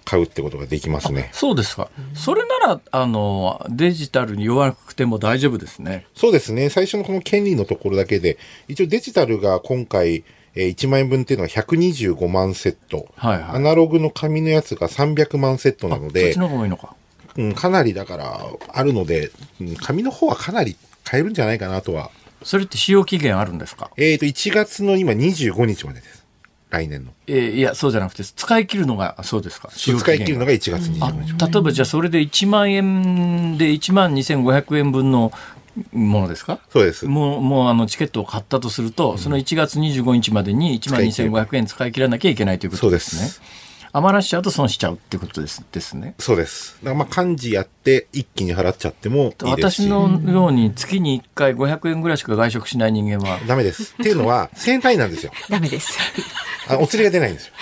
買うってことができますね。そうですか。それなら、あの、デジタルに弱くても大丈夫ですね。そうですね。最初のこの権利のところだけで、一応デジタルが今回、えー、1万円分っていうのは125万セット。はいはい。アナログの紙のやつが300万セットなので。そっちの方がいいのか。うん、かなりだから、あるので、うん、紙の方はかなり買えるんじゃないかなとは。それって使用期限あるんですか？えっ、ー、と、1月の今25日までです。来年の。えー、いや、そうじゃなくて、使い切るのが、そうですか？使い切るのが1月25日。例えば、じゃあ、それで1万円で1万2500円分のものですか？そうです。もう、もう、あの、チケットを買ったとすると、うん、その1月25日までに1万2500円使い切らなきゃいけないということですね。そうです。余らしちゃうと損しちゃうってことですですね。そうです。だからまあ幹事やって一気に払っちゃってもいいです私のように月に1回500円ぐらいしか外食しない人間は。ダメです。っていうのは、1000円単位なんですよ。ダメです。あお釣りが出ないんですよ。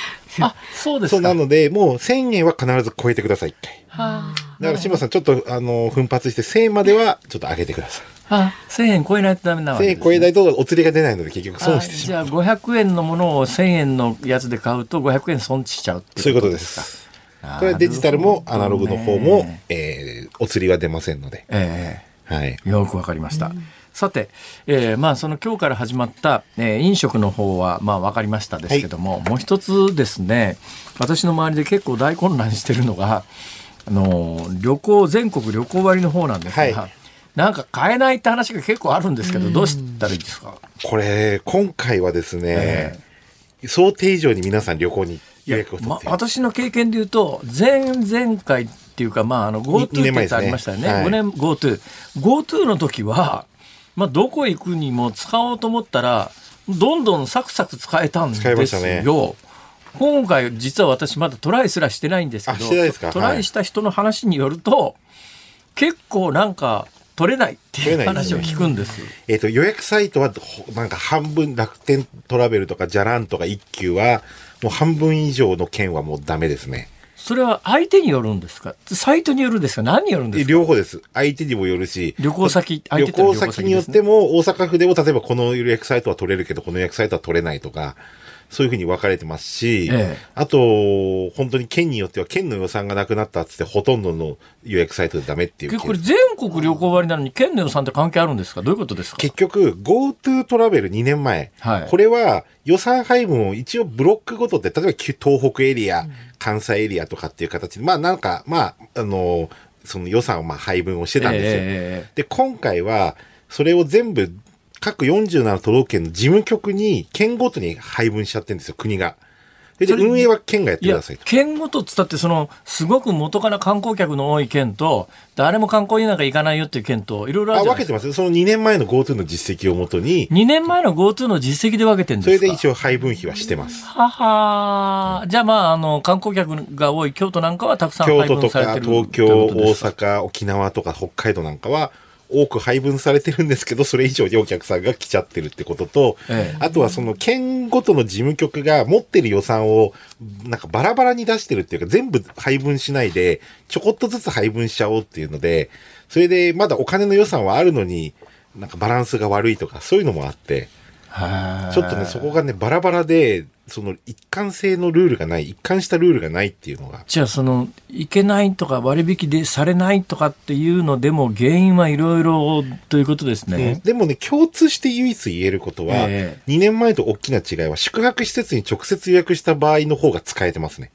あ、そうですか。そうなので、もう1000円は必ず超えてくださいって。はあ、だから島さん、ちょっと、あの、奮発して1000円まではちょっと上げてください。あ、1000円超えないとダメなわけです、ね、1000円超えないとお釣りが出ないので結局損してしまう。じゃあ500円のものを1000円のやつで買うと500円損しちゃうってそういうことです。これはデジタルもアナログの方も、ね、えー、お釣りは出ませんので。ええー、はい。よくわかりました。うんさて、えー、まあその今日から始まった、えー、飲食の方はまあ分かりましたですけども、はい、もう一つですね私の周りで結構大混乱してるのがあの旅行全国旅行割の方なんですが、はい、なんか買えないって話が結構あるんですけどどうしたらいいですか？これ今回はですね、えー、想定以上に皆さん旅行に予約を取って、ま、私の経験で言うと前々回っていうか、まあ、あの GoTo ってありましたよね。ねはい、5年 GoTo。GoTo の時は、まあ、どこ行くにも使おうと思ったら、どんどんサクサク使えたんですよ。ね、今回、実は私まだトライすらしてないんですけど、トライした人の話によると、はい、結構なんか、取れないっていう話を聞くんです。すね、えっ、ー、と、予約サイトは、なんか半分楽天トラベルとか、じゃらんとか一休は、もう半分以上の件はもうダメですね。それは相手によるんですか？サイトによるんですか？何によるんですか？両方です。相手にもよるし。旅行先、旅行先によっても、大阪府でも例えばこの予約サイトは取れるけど、この予約サイトは取れないとか、そういうふうに分かれてますし、ええ、あと、本当に県によっては県の予算がなくなったっつってほとんどの予約サイトでダメっていう。これ全国旅行割なのに県の予算って関係あるんですか？どういうことですか？結局、GoTo トラベル2年前、はい、これは予算配分を一応ブロックごとで、例えば東北エリア、関西エリアとかっていう形で、まあなんか、まあ、あの、その予算をまあ配分をしてたんですよ。えー、で、今回は、それを全部各47都道府県の事務局に県ごとに配分しちゃってるんですよ、国が。で、運営は県がやってくださいと。県ごとっつったって、その、すごく元から観光客の多い県と、誰も観光になんか行かないよっていう県と、いろいろある分けてますその2年前の GoTo の実績をもとに。2年前の GoTo の実績で分けてるんですか？それで一応配分費はしてます。はは、じゃあまあ、あの、観光客が多い京都なんかはたくさん配分されてる京都とか、東京、大阪、沖縄とか北海道なんかは、多く配分されてるんですけど、それ以上にお客さんが来ちゃってるってことと、ええ、あとはその県ごとの事務局が持ってる予算をなんかバラバラに出してるっていうか、全部配分しないで、ちょこっとずつ配分しちゃおうっていうので、それでまだお金の予算はあるのに、なんかバランスが悪いとか、そういうのもあって、ちょっとね、そこがね、バラバラで、その一貫性のルールがない、一貫したルールがないっていうのが。じゃあ、その、いけないとか割引でされないとかっていうのでも原因はいろいろということですね、うん、でもね、共通して唯一言えることは、えー、2年前と大きな違いは、宿泊施設に直接予約した場合の方が使えてますね。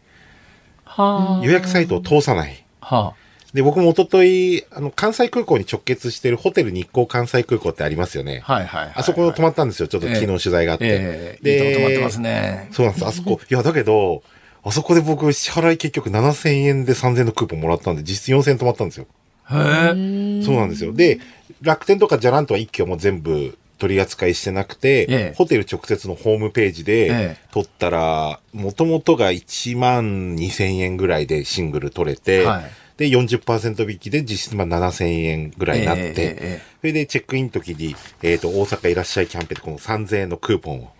はあ、予約サイトを通さない。はあで、僕も一昨日あの、関西空港に直結してるホテル日光関西空港ってありますよね。はいはい、はい、あそこ泊まったんですよ。ちょっと昨日取材があって。えー、で、いい泊まってますね。そうなんです。あそこ、いや、だけど、あそこで僕支払い結局7000円で3000円のクーポンもらったんで、実質4000円泊まったんですよ。へえ。そうなんですよ。で、楽天とかじゃらんとは一挙も全部取り扱いしてなくて、ええ、ホテル直接のホームページで取ったら、もともとが1万2000円ぐらいでシングル取れて、はいで、40%引きで実質まあ7000円ぐらいになって、えー、それでチェックインの時に、えっ、ー、と、大阪いらっしゃいキャンペーンこの3000円のクーポンを。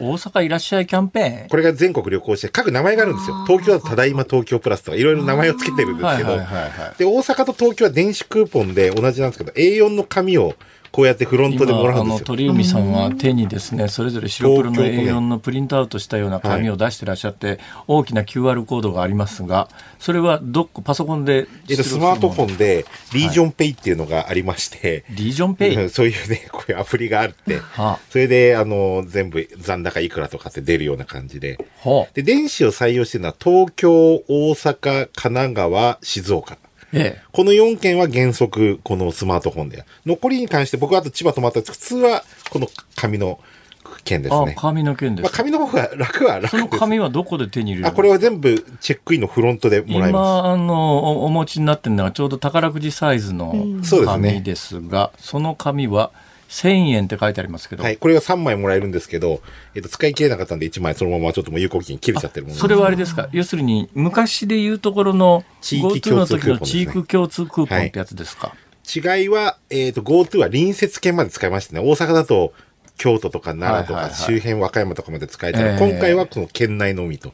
大阪いらっしゃいキャンペーン？これが全国旅行して各名前があるんですよ。東京だとただいま東京プラスとかいろいろ名前を付けてるんですけど、で、大阪と東京は電子クーポンで同じなんですけど、A4 の紙をこうやってフロントでもらうんですよ。鳥海さんは手にですね、それぞれ白黒の A4 のプリントアウトしたような紙を出してらっしゃって、はい、大きな QR コードがありますが、それはどっパソコンでえっと、スマートフォンで、リージョンペイっていうのがありまして、はい、リージョンペイ？そういうね、こういうアプリがあって、はあ、それで、あの、全部残高いくらとかって出るような感じで、はあ、で、電子を採用してるのは東京、大阪、神奈川、静岡。ええ、この4件は原則、このスマートフォンで。残りに関して僕はあと千葉泊まった普通はこの紙の件ですね。あ、紙の件です。まあ、紙の方が楽は楽です。その紙はどこで手に入れるあ、これは全部チェックインのフロントでもらいます。今、あの、お持ちになってるのはちょうど宝くじサイズの紙ですが、そ、ね、その紙は、1000円って書いてありますけど。はい。これが3枚もらえるんですけど、えっ、と、使い切れなかったんで1枚そのままちょっともう有効期限切れちゃってるもの。それはあれですか？要するに、昔で言うところの、地域共通クーポン、ね、地域共通クーポンってやつですか、はい、違いは、えっ、ー、と、GoTo は隣接県まで使いましたね。大阪だと、京都とか奈良とか周辺和歌山とかまで使えたら、今回はこの県内のみと。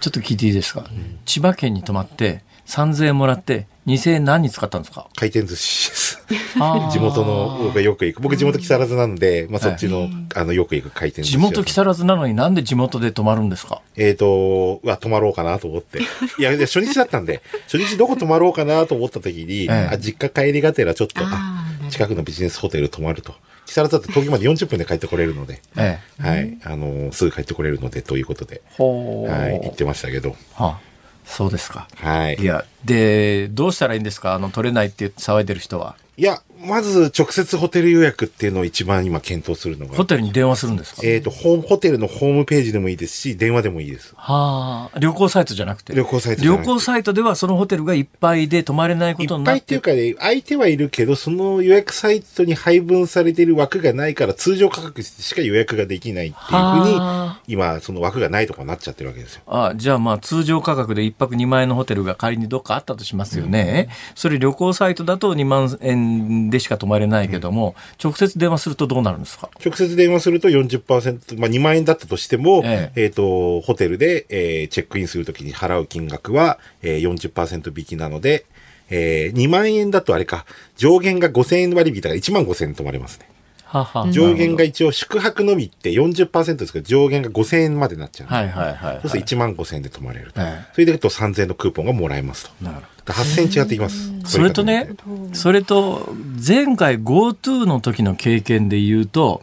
ちょっと聞いていいですか、うん、千葉県に泊まって3000円もらって2000円何に使ったんですか？回転寿司です。地元の僕がよく行く。僕地元木更津なんで、まあそっちの、あの、よく行く回転寿司。地元木更津なのになんで地元で泊まるんですか？えっ、ー、と、は泊まろうかなと思って。いや、初日だったんで、初日どこ泊まろうかなと思った時に、ええ、あ実家帰りがてらちょっと、あ、近くのビジネスホテル泊まると。木更津だって東京まで40分で帰ってこれるので、ええ、はい、あの、すぐ帰ってこれるのでということで、はい、行ってましたけど。はあそうですか。はい。いや、で、どうしたらいいんですか？あの、取れないって騒いでる人は。いや、まず直接ホテル予約っていうのを一番今検討するのが。ホテルに電話するんですか？えっ、ー、と、ホホテルのホームページでもいいですし、電話でもいいです。はあ、旅行サイトじゃなくて？旅行サイト旅行サイトではそのホテルがいっぱいで泊まれないことになっていっぱいっていうかね、相手はいるけど、その予約サイトに配分されている枠がないから通常価格しか予約ができないっていうふうに、今、その枠がないとかなっちゃってるわけですよ。あじゃあまあ通常価格で一泊2万円のホテルが仮にどっかあったとしますよね。うん、それ旅行サイトだと2万円でしか泊まれないけども、直接電話するとどうなるんですか？直接電話すると40%、まあ2万円だったとしても、えっ、えー、と、ホテルで、えー、チェックインするときに払う金額は、えー、40%引きなので、えー、2万円だとあれか、上限が5000円割引だから1万5000円泊まれますね。はは上限が一応宿泊のみって40%ですけど、上限が5000円までなっちゃう。はいはいはい、はい、そうすると1万5000円で泊まれると。はい、それで言うと3000円のクーポンがもらえますと。なるほど。8000円違ってきます。それとね、それと、前回 GoTo の時の経験で言うと、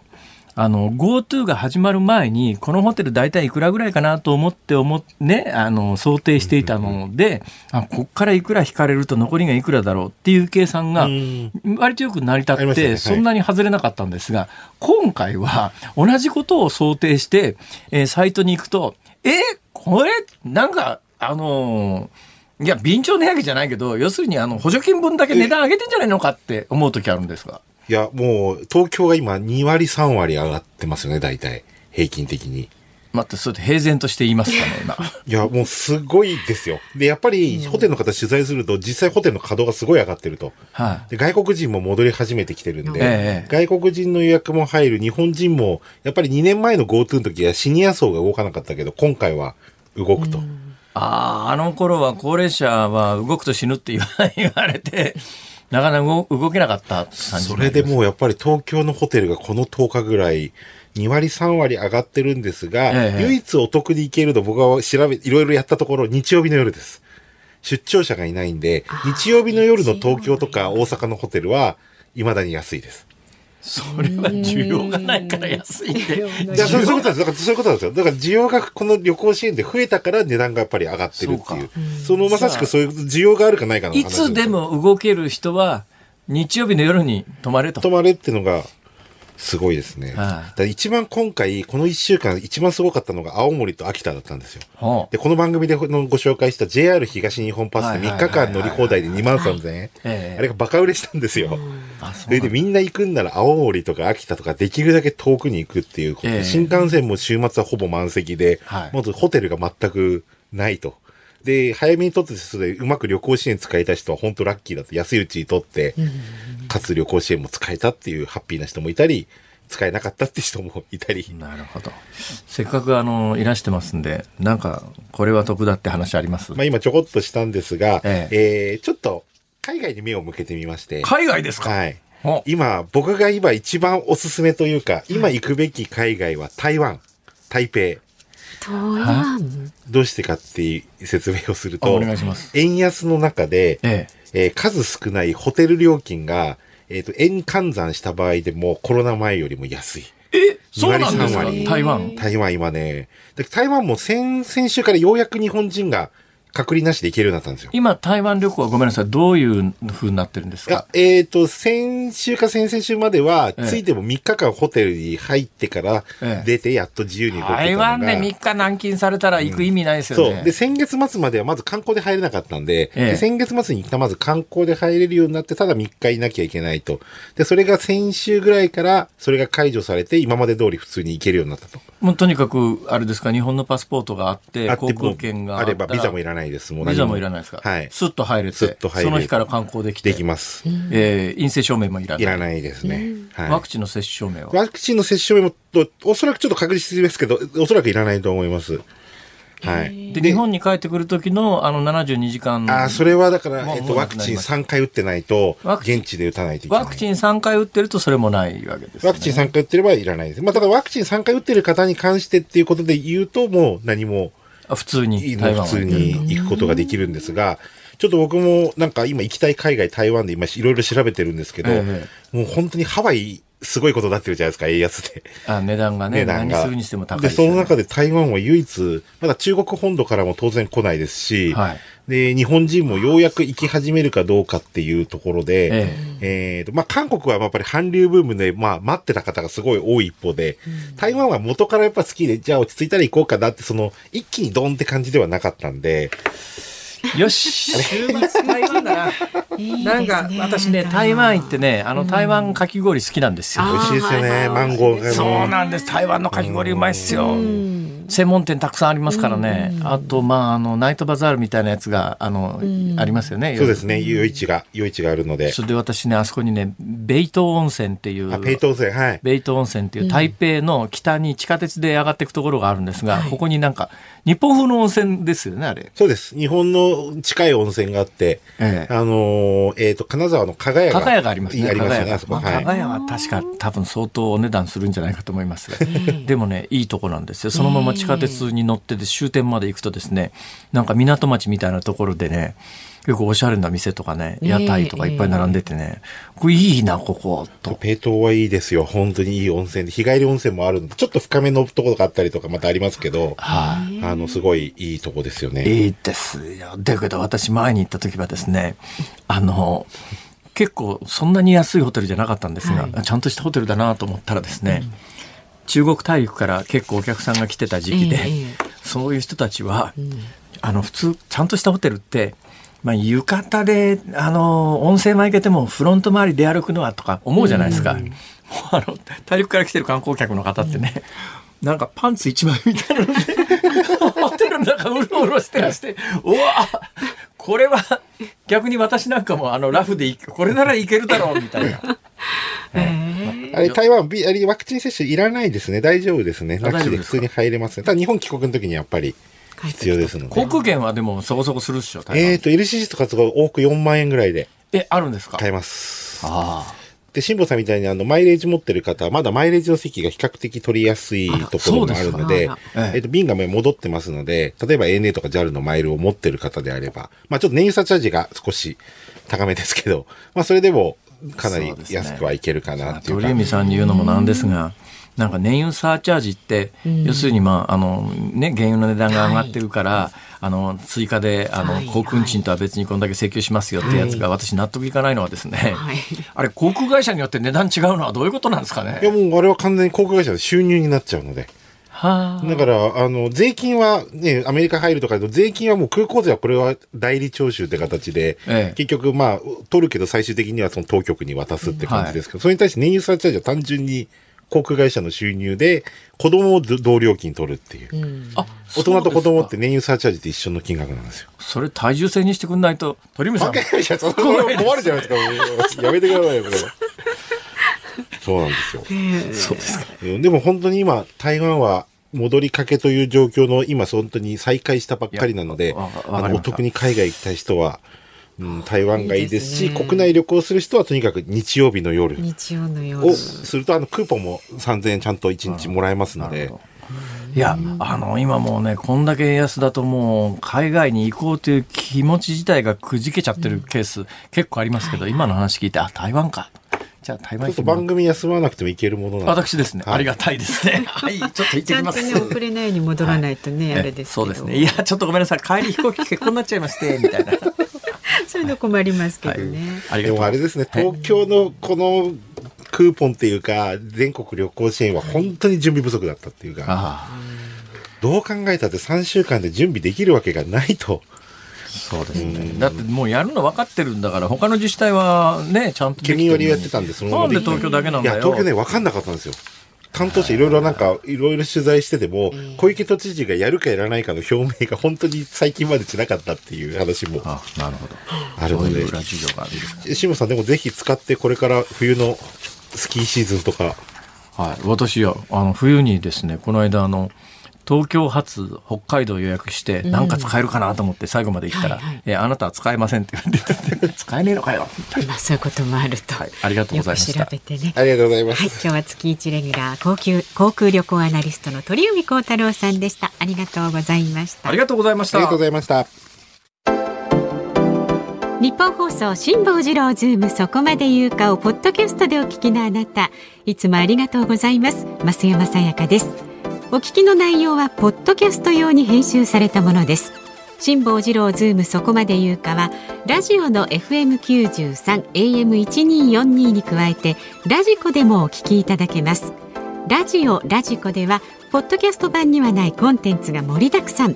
あの GoTo が始まる前にこのホテル大体いくらぐらいかなと思って思ねあの想定していたのであここからいくら引かれると残りがいくらだろうっていう計算が割とよく成り立って、そんなに外れなかったんですが今回は同じことを想定して、えー、サイトに行くとえこれなんかあのいや、便乗値上げじゃないけど、要するにあの補助金分だけ値段上げてんじゃないのかって思う時あるんですが。いや、もう、東京が今2割3割上がってますよね、大体。平均的に。待って、それで平然として言いますかね、今。いや、もうすごいですよ。で、やっぱり、ホテルの方取材すると、実際ホテルの稼働がすごい上がってると。はい、で外国人も戻り始めてきてるんで、ええ、外国人の予約も入る、日本人も、やっぱり2年前の GoTo の時はシニア層が動かなかったけど、今回は動くと。ああ、あの頃は高齢者は動くと死ぬって言われて、なかなか動けなかったそれでもうやっぱり東京のホテルがこの10日ぐらい、2割3割上がってるんですが、ええ、唯一お得に行けるの僕は調べ、いろいろやったところ、日曜日の夜です。出張者がいないんで、日曜日の夜の東京とか大阪のホテルは、未だに安いです。それは需要がないから安いんで。いや、そういうことです。だからそういうことなんですよ。だから需要がこの旅行支援で増えたから値段がやっぱり上がってるっていう。そのまさしくそういう需要があるかないかのいつでも動ける人は日曜日の夜に泊まれと。泊まれっていうのがすごいですね。はあ、一番今回、この1週間、一番すごかったのが青森と秋田だったんですよ。はあ、で、この番組でご紹介した JR 東日本パスで3日間乗り放題で2万3000円。あれがバカ売れしたんですよ。それでみんな行くんなら青森とか秋田とかできるだけ遠くに行くっていうこと。で、新幹線も週末はほぼ満席で、まずホテルが全くないと。で、早めに取ってそれうまく旅行支援使えた人は本当ラッキーだと。安いうちに取って、かつ旅行支援も使えたっていうハッピーな人もいたり、使えなかったって人もいたり。なるほど。せっかくあの、いらしてますんで、なんか、これは得だって話あります？まあ今ちょこっとしたんですが、えええー、ちょっと海外に目を向けてみまして。海外ですか？はい。今、僕が今一番おすすめというか、今行くべき海外は台湾、台北。台湾？どうしてかっていう説明をすると、円安の中で、えええー、数少ないホテル料金が、えっ、ー、と、円換算した場合でもコロナ前よりも安い。えそうなんですか？台湾？台湾今ね。台湾も先、先週からようやく日本人が隔離なしで行けるようになったんですよ。今、台湾旅行はごめんなさい、どういうふうになってるんですか？えっ、ー、と、先週か先々週までは、ついても3日間ホテルに入ってから出て、やっと自由に動けたのが、台湾で3日軟禁されたら行く意味ないですよね。うん、そう。で、先月末まではまず観光で入れなかったんで、ええ、で先月末に一旦まず観光で入れるようになって、ただ3日いなきゃいけないと。で、それが先週ぐらいから、それが解除されて、今まで通り普通に行けるようになったと。もうとにかく、あれですか、日本のパスポートがあって、航空券があれば、ビザもいらないです。もうビザもいらないですか？はい。スッと入れて、れその日から観光できて。できます。えー、陰性証明もいらない。いらないですね。はい、ワクチンの接種証明は？ワクチンの接種証明も、おそらくちょっと確実ですけど、おそらくいらないと思います。はい。で、日本に帰ってくる時の、あの、72時間。あ、それはだから、えっと、ワクチン3回打ってないと、現地で打たないといけない。ワクチン3回打ってると、それもないわけです、ね、ワクチン3回打ってればいらないです。まあ、ただワクチン3回打ってる方に関してっていうことで言うと、もう何も、普通に、普通に行くことができるんですが、ちょっと僕もなんか今行きたい海外台湾で今いろいろ調べてるんですけど、ええ、もう本当にハワイすごいことになってるじゃないですか、円安で。あ、値段がね、値段が。何するにしても高いで、ね、その中で台湾は唯一、まだ中国本土からも当然来ないですし、はい、で、日本人もようやく行き始めるかどうかっていうところで、えええー、と、まあ、韓国はやっぱり韓流ブームで、まあ、待ってた方がすごい多い一方で、うん、台湾は元からやっぱ好きで、じゃあ落ち着いたら行こうかなって、その、一気にドンって感じではなかったんで、よし、週末台湾だな。なんか私ね台湾行ってねあの台湾かき氷好きなんですよ。美味しいですよね。マンゴーそうなんです。台湾のかき氷うまいっすよ。専門店たくさんありますからね。あとまああのナイトバザールみたいなやつがあのありますよね。そうですね。夜市が夜市があるので。それで私ねあそこにねベイト温泉っていうベイト温泉はい。ベイト温泉っていう台北の北に地下鉄で上がっていくところがあるんですが、ここになんか日本風の温泉ですよねあれ。そうです。日本の近い温泉があって、ええ、あのえっ、ー、と金沢の加賀屋が加賀屋がありますね。ありますよねあそこ。加賀屋は確か多分相当お値段するんじゃないかと思いますが、でもねいいとこなんですよ。そのまま地下鉄に乗ってで終点まで行くとですねなんか港町みたいなところでね結構おしゃれな店とかね屋台とかいっぱい並んでてね、これいいなここと。ペイトはいいですよ。本当にいい温泉で日帰り温泉もあるんでちょっと深めのところがあったりとかまたありますけど、はい、あのすごいいいとこですよね。いいですよ。だけど私前に行った時はですねあの結構そんなに安いホテルじゃなかったんですが、はい、ちゃんとしたホテルだなと思ったらですね、うん中国大陸から結構お客さんが来てた時期で、えー、そういう人たちは、うん、あの普通ちゃんとしたホテルって、まあ、浴衣であの温泉も行けてもフロント周り出歩くのはとか思うじゃないですか、うん、あの大陸から来てる観光客の方ってね、うん、なんかパンツ一枚みたいなのでホテルの中うろうろしてらしてうわこれは逆に私なんかもあのラフでこれならいけるだろうみたいな。あれ、台湾、あれ、ワクチン接種いらないですね。大丈夫ですね。なしで普通に入れますね。ただ日本帰国の時にやっぱり必要ですので。航空券はでもそこそこするっしょ、えっ、ー、と、LCC とかとか多く4万円ぐらいで。え、あるんですか？買えます。ああ。で、辛坊さんみたいにあの、マイレージ持ってる方は、まだマイレージの席が比較的取りやすいところもあるので、えっ、と、便が戻ってますので、例えば ANA とか JAL のマイルを持ってる方であれば、まあちょっと燃油差チャージが少し高めですけど、まあそれでもかなり安くはいけるかなっていう鳥海さんに言うのもなんですが、なんか燃油サーチャージって、要するに、まああのね、原油の値段が上がってるから、はい、あの追加であの、航空運賃とは別にこんだけ請求しますよってやつが、私納得いかないのはですね、はい、あれ航空会社によって値段違うのはどういうことなんですかね？いやもうあれは完全に航空会社で収入になっちゃうので。だから、あの、税金はね、アメリカ入るとか税金はもう空港税はこれは代理徴収って形で、ええ、結局まあ、取るけど最終的にはその当局に渡すって感じですけど、はい、それに対して燃油サーチャージは単純に航空会社の収入で、子供を同料金取るっていう。うん、あ大人と子供って燃油サーチャージって一緒の金額なんですよ。それ体重制にしてくんないと、鳥海さん。いや、それ困るじゃないですか。やめてくださいよ、これ。そうなんですよ。そうですか。でも本当に今、台湾は戻りかけという状況の今、本当に再開したばっかりなので、あのお得に海外行きたい人は、うん、台湾がいいですし、いいすね、国内旅行する人はとにかく日曜日の夜日曜の夜をするとあのクーポンも3000円ちゃんと1日もらえますので。いや、あの、今もうね、こんだけ円安だともう、海外に行こうという気持ち自体がくじけちゃってるケース、結構ありますけど、今の話聞いて、あ、台湾か。じゃあ台湾ちょっと番組休まなくてもいけるもの私ですね、はい、ありがたいですね。はい、ちょっと行ってきます。ね、遅れないように戻らないとね、はい、あれですそうですね。いや、ちょっとごめんなさい。帰り飛行機結婚になっちゃいまして、みたいな。そういうの困りますけどね。はい、でもあれですね、東京のこのクーポンっていうか、全国旅行支援は本当に準備不足だったっていうか、どう考えたって3週間で準備できるわけがないと。そうですね。だってもうやるの分かってるんだから、他の自治体はね、ちゃんと県民割やってたんで、そのなんで東京だけなんだよ。いや、東京ね、分かんなかったんですよ。担当者いろいろなんか、いろいろ取材してても、小池都知事がやるかやらないかの表明が本当に最近までしなかったっていう話もあなるほどあるので。裏事情があるんです志さんでもぜひ使ってこれから冬のスキーシーズンとか。はい、私はあの冬にですね、この間あの、東京発北海道予約して何か使えるかなと思って最後まで行ったら「うんはいはい、えあなたは使えません」って言われて「使えねえのかよ」まあそういうこともあると、はい、ありがとうございました。調べてね。ありがとうございます、はい、今日は月一レギュラー航空航空旅行アナリストの鳥海高太郎さんでした。ありがとうございました。ありがとうございました。ありがとうございました。ニッポン放送辛坊治郎ズームそこまで言うかをポッドキャストでお聞きのあなたいつもありがとうございます。増山さやかですお聞きの内容はポッドキャスト用に編集されたものです。辛坊治郎ズームそこまで言うかはラジオの FM93 AM1242 に加えてラジコでもお聞きいただけます。ラジオラジコではポッドキャスト版にはないコンテンツが盛りだくさん。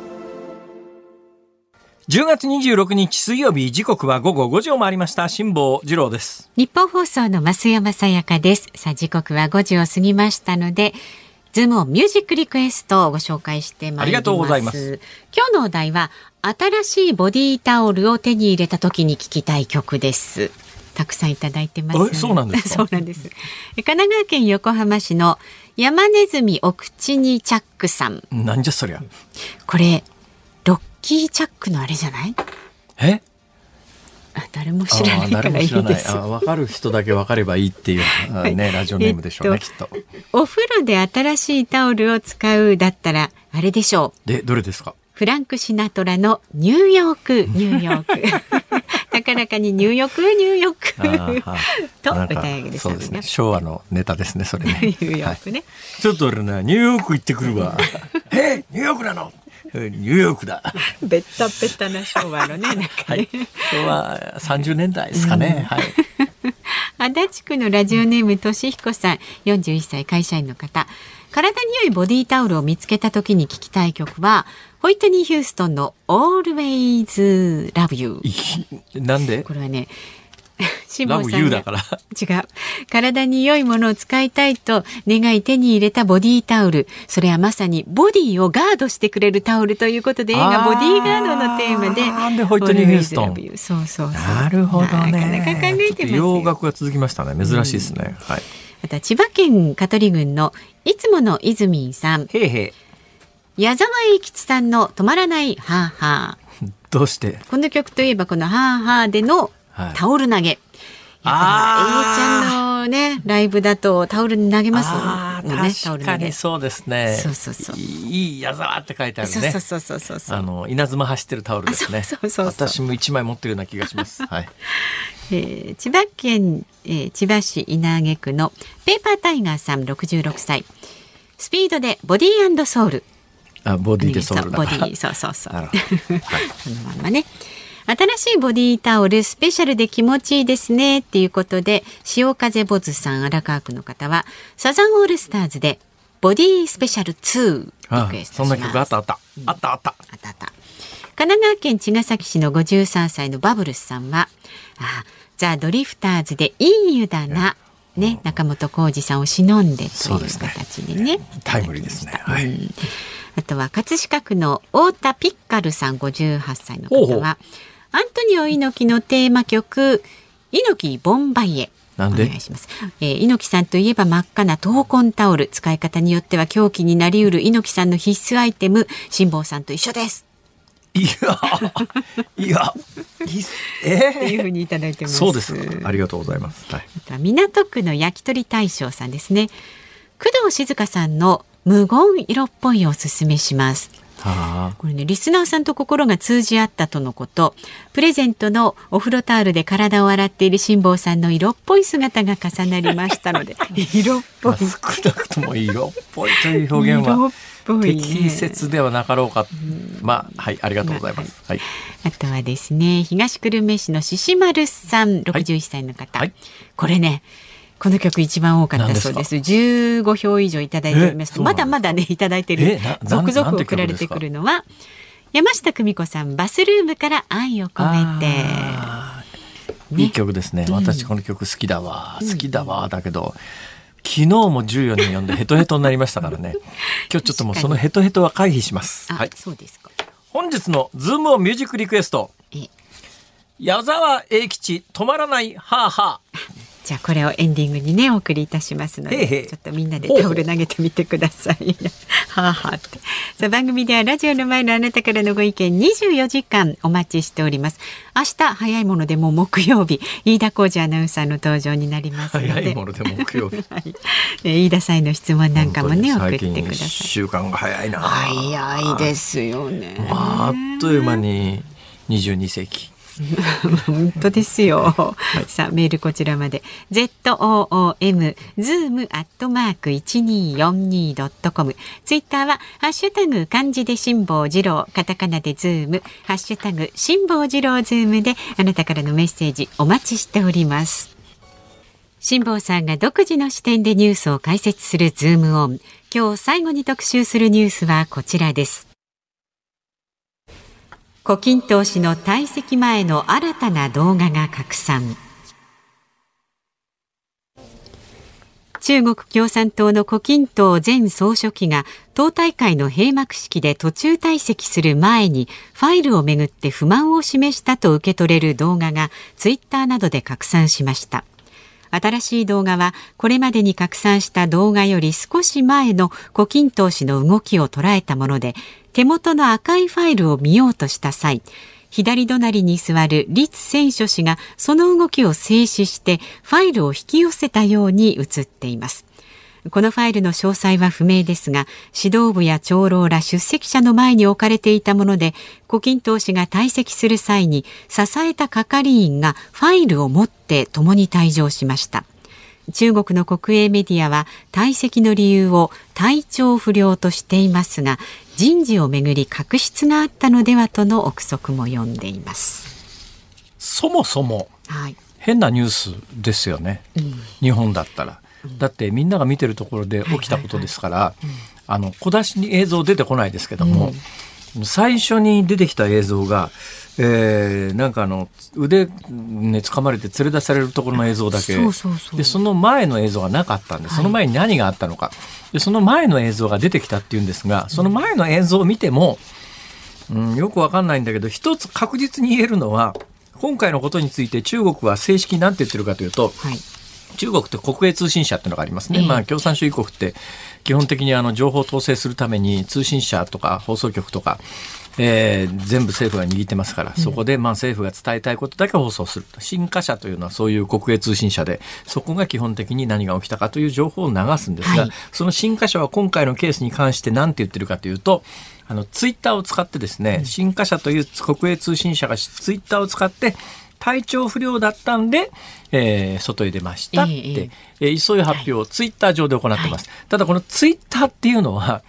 10月26日水曜日時刻は午後5時を回りました。辛坊治郎です。ニッポン放送の増山さやかです。さあ時刻は5時を過ぎましたのでズームミュージックリクエストをご紹介してまいります。ありがとうございます。今日のお題は新しいボディタオルを手に入れた時に聴きたい曲です。たくさんいただいてます、ね、そうなんです そうなんです。神奈川県横浜市の山ネズミお口にチャックさん。なんじゃそりゃ。これキーチャックのあれじゃない？え？誰も知らないからいいです。わかる人だけわかればいいっていう、はい、ねラジオネームでしょうね、えっと、きっと。お風呂で新しいタオルを使うだったらあれでしょう。でどれですか？フランク・シナトラのニューヨーク。ニューヨーク。高らかにニューヨークニューヨーク。と歌い上げですね。昭和のネタですねそれね。ニューヨークね、はい、ちょっと俺ねニューヨーク行ってくるわ。え？ニューヨークなの？ニューヨークだ。べったべったな昭和のね、なんかね。はい、昭和三十年代ですかね。はい。足立区のラジオネームとしひこさん、四十一歳会社員の方。体に良いボディタオルを見つけた時に聞きたい曲は、ホイットニー・ヒューストンの Always Love You。なんで？これはね、辛坊さんが違う。体に良いものを使いたいと願い手に入れたボディタオル。それはまさにボディをガードしてくれるタオルということで映画ボディーガードのテーマでなんでホイットニー・ヒューストン。そうそうなるほどね。なかなか考えてます洋楽が続きましたね。珍しいですね、うん、はい。また千葉県香取郡のいつもの泉さん。へいへい。矢沢永吉さんの止まらないハーハー。どうして？この曲といえばこのハーハーでのタオル投げ。はいああ。A ちゃんのね、ライブだとタオルに投げます？あ、ね、確かにそうですね。そうそうそう。いい矢沢って書いてあるね。そうそうそうそうそうあの、稲妻走ってるタオルですね。そうそう私も一枚持ってるような気がします。はい。えー、千葉県、えー、千葉市稲毛区のペーパータイガーさん66歳。スピードでボディーソウル。あ、ボディでソウルボディ、そうそうそう。はい、そのままね。新しいボディタオルスペシャルで気持ちいいですねっていうことで潮風ボズさん荒川区の方はサザンオールスターズでボディスペシャル2リクエストそんな曲あったあった、うん、あったあった。あったあった。神奈川県茅ヶ崎市の53歳のバブルスさんはあザ・ドリフターズでいい湯だな、ね、中本浩二さんを忍んでという形でね、ね、タイムリーですね、はい、うん。あとは葛飾区の太田ピッカルさん58歳の方はアントニオ猪木のテーマ曲猪木ボンバイエ。なんで？お願いします、えー、猪木さんといえば真っ赤な闘魂タオル使い方によっては狂気になりうる猪木さんの必須アイテム辛坊さんと一緒です。いやいやえー、っていうふうにいただいてます。そうです。ありがとうございます、はい、港区の焼き鳥大将さんですね。工藤静香さんの無言色っぽいおすすめしますこれねリスナーさんと心が通じ合ったとのこと。プレゼントのお風呂タオルで体を洗っている辛坊さんの色っぽい姿が重なりましたので。色っぽい、少なくとも色っぽいという表現は適切ではなかろうか、まあはいありがとうございます、はい、あとはですね東久留米市の獅子丸さん61歳の方、はい、これねこの曲一番多かったそうです。十五票以上いただいております。まだまだねいただいてる続々送られてくるのは山下久美子さんバスルームから愛を込めて。いい曲ですね。私この曲好きだわ、好きだわだけど。昨日も14人読んでヘトヘトになりましたからね。今日ちょっともうそのヘトヘトは回避します。はい。そうですか。本日のズームオンミュージックリクエスト。矢沢永吉止まらないハーハー。じゃあこれをエンディングにねお送りいたしますのでちょっとみんなでタオル投げてみてください。はあはあってさあ番組ではラジオの前のあなたからのご意見24時間お待ちしております。明日早いものでも木曜日飯田浩二アナウンサーの登場になります早いもので木曜日、はい、飯田さんの質問なんかもね送ってください。週間が早いな。早いですよね。あっという間に22世紀。本当ですよ。はい、さあメールこちらまで z o o m zoom アットマーク一二四二ドットコム。ツイッターはハッシュタグ漢字で辛坊治郎、カタカナでズーム、ハッシュタグ辛坊治郎ズームであなたからのメッセージお待ちしております。辛坊さんが独自の視点でニュースを解説するズームオン。今日最後に特集するニュースはこちらです。胡錦涛氏の退席前の新たな動画が拡散。中国共産党の胡錦涛前総書記が党大会の閉幕式で途中退席する前にファイルをめぐって不満を示したと受け取れる動画がツイッターなどで拡散しました。新しい動画はこれまでに拡散した動画より少し前の胡錦涛氏の動きを捉えたもので手元の赤いファイルを見ようとした際左隣に座る立選書氏がその動きを静止してファイルを引き寄せたように映っています。このファイルの詳細は不明ですが指導部や長老ら出席者の前に置かれていたもので胡錦涛氏が退席する際に支えた係員がファイルを持って共に退場しました。中国の国営メディアは退席の理由を体調不良としていますが人事をめぐり確執があったのではとの憶測も読んでいます。そもそも、はい、変なニュースですよね、うん、日本だったら。だってみんなが見てるところで起きたことですから、あの小出しに映像出てこないですけども、うん、最初に出てきた映像がえー、なんかあの腕ね掴まれて連れ出されるところの映像だけ。でその前の映像がなかったんで、その前に何があったのか。でその前の映像が出てきたっていうんですがその前の映像を見ても、うん、よくわかんないんだけど一つ確実に言えるのは今回のことについて中国は正式に何て言ってるかというと、はい中国って国営通信社っていうのがありますね、まあ、共産主義国って基本的にあの情報を統制するために通信社とか放送局とかえー、全部政府が握ってますから、そこでまあ政府が伝えたいことだけ放送する。新華社というのはそういう国営通信社で、そこが基本的に何が起きたかという情報を流すんですが、はい、その新華社は今回のケースに関して何て言ってるかというと、あの、ツイッターを使ってですね、新華社という国営通信社がツイッターを使って、体調不良だったんで、えー、外へ出ましたって、えー、そういう発表をツイッター上で行ってます。はい、ただこのツイッターっていうのは、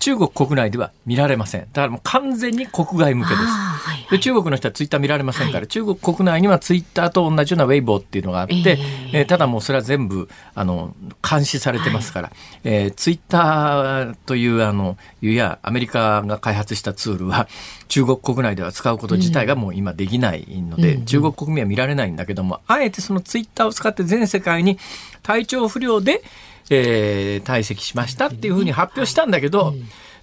中国国内では見られません。だからもう完全に国外向けです。はいはい、で中国の人はツイッター見られませんから、はい、中国国内にはツイッターと同じようなウェイボーっていうのがあって、えー、えー、ただもうそれは全部あの監視されてますから、はい、えー、ツイッターというあのいうやアメリカが開発したツールは中国国内では使うこと自体がもう今できないので、うん、中国国民は見られないんだけども、あえてそのツイッターを使って全世界に体調不良でえー、退席しましたっていうふうに発表したんだけど、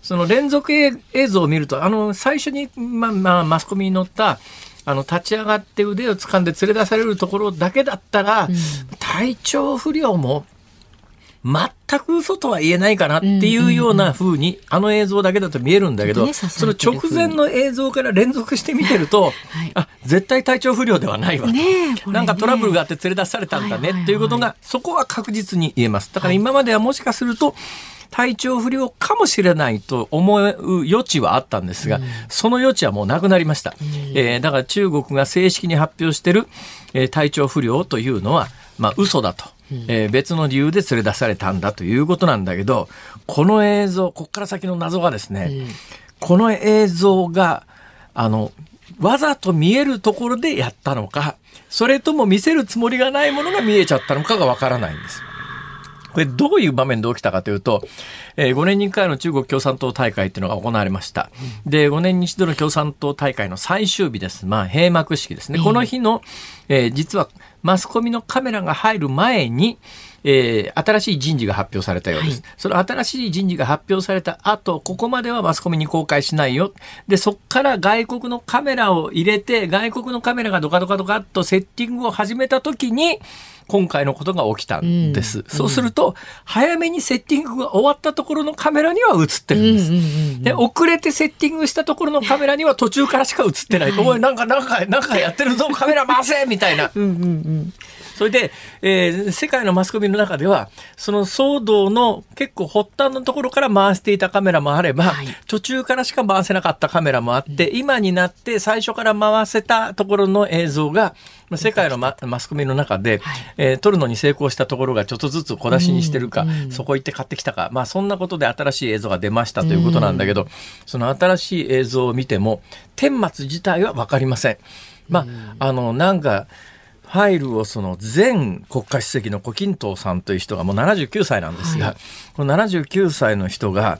その連続映像を見ると、あの、最初に、ま、まあ、マスコミに載った、あの立ち上がって腕を掴んで連れ出されるところだけだったら、うん、体調不良も全く嘘とは言えないかなっていうような風に、あの映像だけだと見えるんだけど、その直前の映像から連続して見てると、はい、あ、絶対体調不良ではないわと。ねね、なんかトラブルがあって連れ出されたんだねっていうことが、そこは確実に言えます。だから今まではもしかすると、体調不良かもしれないと思う余地はあったんですが、うん、その余地はもうなくなりました、うん、えー、だから中国が正式に発表している、えー、体調不良というのは、まあ、嘘だと。えー、別の理由で連れ出されたんだということなんだけど、この映像、ここから先の謎がですね、うん、この映像が、あの、わざと見えるところでやったのか、それとも見せるつもりがないものが見えちゃったのかがわからないんです。これどういう場面で起きたかというと、えー、5年に1回の中国共産党大会っていうのが行われました。で、5年に一度の共産党大会の最終日です。まあ、閉幕式ですね。この日の、えー、実はマスコミのカメラが入る前に、えー、新しい人事が発表されたようです。はい、その新しい人事が発表された後、ここまではマスコミに公開しないよ。で、そこから外国のカメラを入れて、外国のカメラがドカドカドカっとセッティングを始めた時に、今回のことが起きたんです。うん、そうすると、早めにセッティングが終わったところのカメラには映ってるんです。で、遅れてセッティングしたところのカメラには途中からしか映ってない。はい、おい、なんか、なんか、なんかやってるぞ、カメラ回せみたいな。うんうんうんそれで、えー、世界のマスコミの中では、その騒動の結構発端のところから回していたカメラもあれば、はい、途中からしか回せなかったカメラもあって、うん、今になって最初から回せたところの映像が、世界のママスコミの中で、はい、えー、撮るのに成功したところがちょっとずつ小出しにしてるか、うん。うん、そこ行って買ってきたか、まあそんなことで新しい映像が出ましたということなんだけど、うん、その新しい映像を見ても、顛末自体はわかりません。まあ、あの、なんか、ファイルをその前国家主席の胡錦涛さんという人がもう79歳なんですが、はい、この79歳の人が、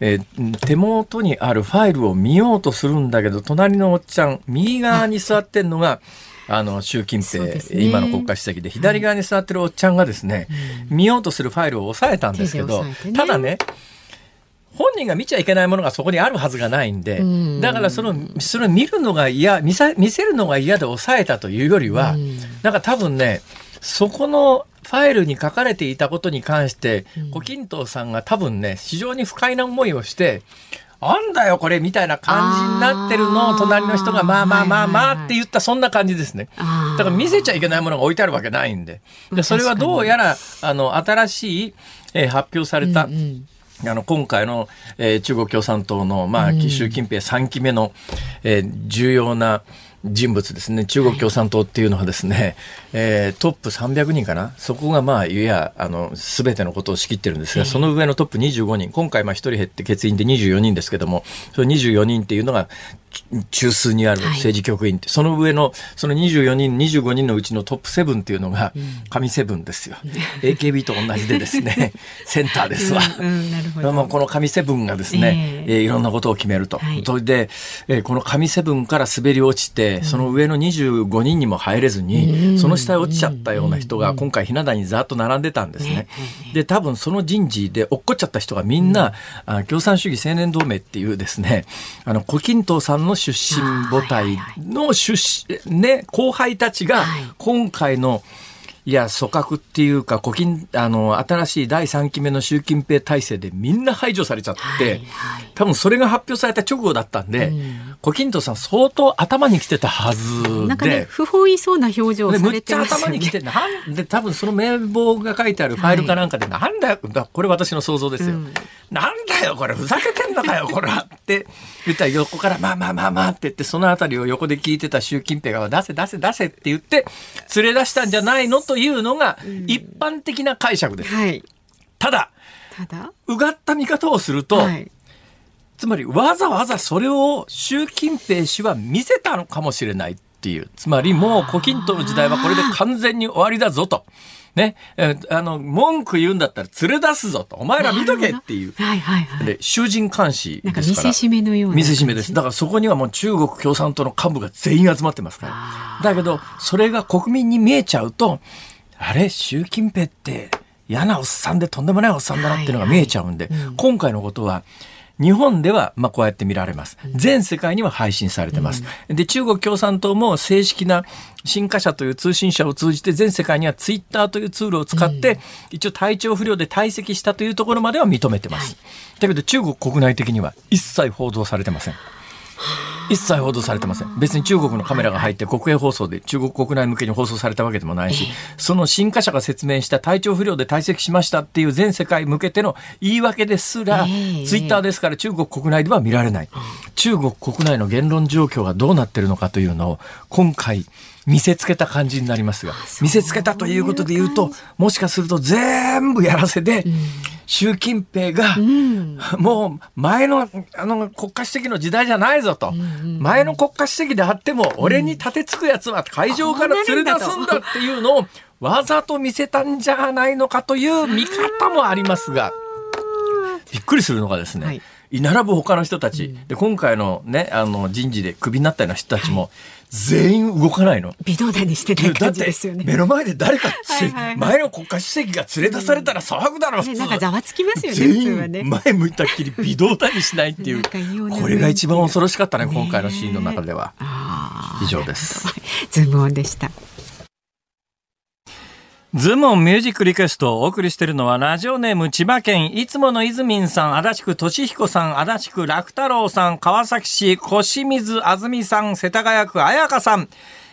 えー、手元にあるファイルを見ようとするんだけど隣のおっちゃん右側に座ってんのがあの習近平、ね、今の国家主席で左側に座ってるおっちゃんがですね、うん、見ようとするファイルを押さえたんですけど、ね、ただね本人が見ちゃいけないものがそこにあるはずがないんで、だからその、それを見るのが嫌、見せ見せるのが嫌で抑えたというよりは、なんか多分ね、そこのファイルに書かれていたことに関して、胡錦涛さんが多分ね、非常に不快な思いをして、なんだよこれみたいな感じになってるのを隣の人がまあまあまあまあって言ったそんな感じですね。だから見せちゃいけないものが置いてあるわけないんで。でそれはどうやらあの新しい、えー、発表された、うんうんあの、今回の、えー、中国共産党の、まあ、習近平3期目の、えー、重要な、人物ですね。中国共産党っていうのはですね、はい、えー、トップ300人かな？そこがまあいやあの全てのことを仕切ってるんですが、その上のトップ25人。今回まあ1人減って欠員で24人ですけどもその24人っていうのが中枢にある政治局員。って、はい、その上のその24人25人のうちのトップ7っていうのが神7ですよ、うん、AKB と同じでですね センターですわ、うんうん、この神7がですね、えー、えー、いろんなことを決めると、はい、それで、えー、この神7から滑り落ちてその上の25人にも入れずに、その下へ落ちちゃったような人が今回ひな壇にざっと並んでたんですね、で多分その人事で落っこっちゃった人がみんな、あ共産主義青年同盟っていうですねあの胡錦涛さんの出身母体の出身、ね、後輩たちが今回の、いや、組閣っていうか、古今、あの、新しい第3期目の習近平体制でみんな排除されちゃって、はいはい、多分それが発表された直後だったんで、うん、胡錦涛さん相当頭に来てたはずで。なんかね、不本意そうな表情をされてますよね。めっちゃ頭に来てなんで、多分その名簿が書いてあるファイルかなんかで、はい、なんだよ、これ私の想像ですよ。うん、なんだよ、これ、ふざけてんのかよ、これって言ったら横から、まあまあまあまあって言って、そのあたりを横で聞いてた習近平が、出せ出せ出せって言って、連れ出したんじゃないのというのが、一般的な解釈です。うんはい、ただ、ただ？うがった見方をすると、はい。つまりわざわざそれを習近平氏は見せたのかもしれないっていう。つまりもう胡錦涛の時代はこれで完全に終わりだぞと。ね、えあの、文句言うんだったら連れ出すぞと。お前ら見とけっていう。はいはいはい。で、囚人監視ですから。なんか見せしめのような。見せしめです。だからそこにはもう中国共産党の幹部が全員集まってますから。だけど、それが国民に見えちゃうと、あれ、習近平って嫌なおっさんでとんでもないおっさんだなっていうのが見えちゃうんで、はいはいうん、今回のことは、日本ではまあこうやって見られます。全世界には配信されてます。で、中国共産党も正式な新華社という通信社を通じて全世界にはツイッターというツールを使って、一応体調不良で退席したというところまでは認めてます。だけど中国国内的には一切報道されてません。一切報道されてません。別に中国のカメラが入って国営放送で中国国内向けに放送されたわけでもないし、その新華社が説明した体調不良で退席しましたっていう全世界向けての言い訳ですら、ツイッターですから中国国内では見られない、中国国内の言論状況がどうなってるのかというのを今回見せつけた感じになりますが見せつけたということで言うともしかすると全部やらせで、習近平が、もう前のあの国家主席の時代じゃないぞと、前の国家主席であっても俺に立てつくやつは会場から連れ出すんだっていうのをわざと見せたんじゃないのかという見方もありますが。びっくりするのがですね、はい。並ぶ他の人たち、で今回のねあの人事でクビになったような人たちも、全員動かないの。微動だにしてない感じですよね。目の前で誰か前の国家主席が連れ出されたら騒ぐだろう、普通。なんかざわつきますよね、全員前向いたっきり微動だにしないっていう。これが一番恐ろしかったね、今回のシーンの中では。以上です。ズームオンでした。ズモンミュージックリクエストをお送りしているのはラジオネーム千葉県いつものいずみんさん、足立区俊彦さん、足立区楽太郎さん、川崎市小清水あずみさん、世田谷区彩香さん。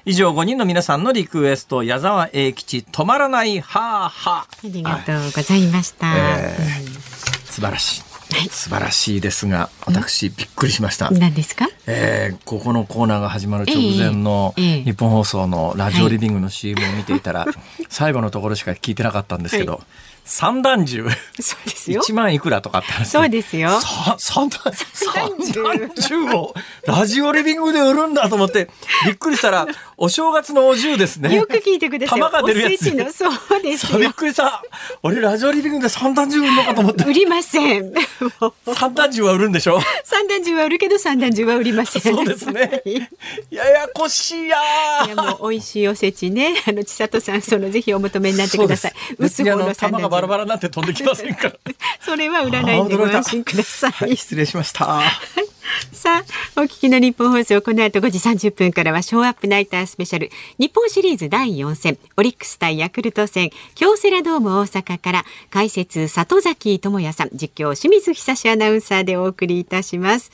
以上5人の皆さんのリクエスト、矢沢永吉、止まらないハーハー。ありがとうございました。えー、素晴らしい。素晴らしいですが私びっくりしました。何ですか、えー、ここのコーナーが始まる直前の日本放送のラジオリビングの CM を見ていたら、最後のところしか聞いてなかったんですけど、はい三段重。そうですよ。一万いくらとかって話。そうですよ。三段、三段重をラジオリビングで売るんだと思って、びっくりしたら、お正月のお重ですね。よく聞いてください。玉が出るやつ。のそうですびっくりした。俺ラジオリビングで三段重売るのかと思って。売りません。三段重は売るんでしょ？三段重は売るけど三段重は売りません。そうですね。ややこしいやいやもう美味しいおせちね。あの千里さん、そのぜひお求めになってください。薄方の三段重。バラバラなって飛んできませんか それは売らないんでご安心ください、はい、失礼しました。さあお聞きの日本放送この後5時30分からはショーアップナイタースペシャル日本シリーズ第4戦オリックス対ヤクルト戦京セラドーム大阪から解説里崎智也さん実況清水久志アナウンサーでお送りいたします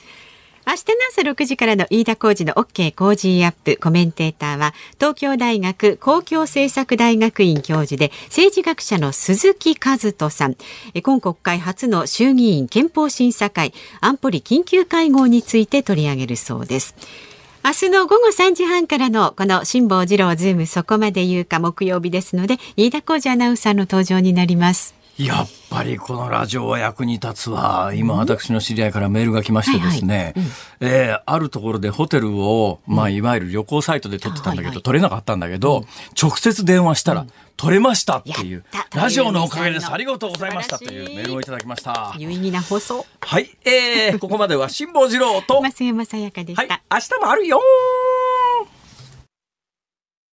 明日の朝6時からの飯田浩二の OK 工事アップコメンテーターは東京大学公共政策大学院教授で政治学者の鈴木和人さん。今国会初の衆議院憲法審査会安保理緊急会合について取り上げるそうです。明日の午後3時半からのこの辛坊治郎ズームそこまで言うか木曜日ですので飯田浩二アナウンサーの登場になります。やっぱりこのラジオは役に立つわ。今私の知り合いからメールが来ましてですね、えあるところでホテルを、まあいわゆる旅行サイトで撮ってたんだけど、撮れなかったんだけど、直接電話したら、撮れましたっていう、ラジオのおかげです。ありがとうございましたというメールをいただきました。有意義な放送。はい、えー、ここまでは辛坊治郎と、増山さやかでした。はい、明日もあるよ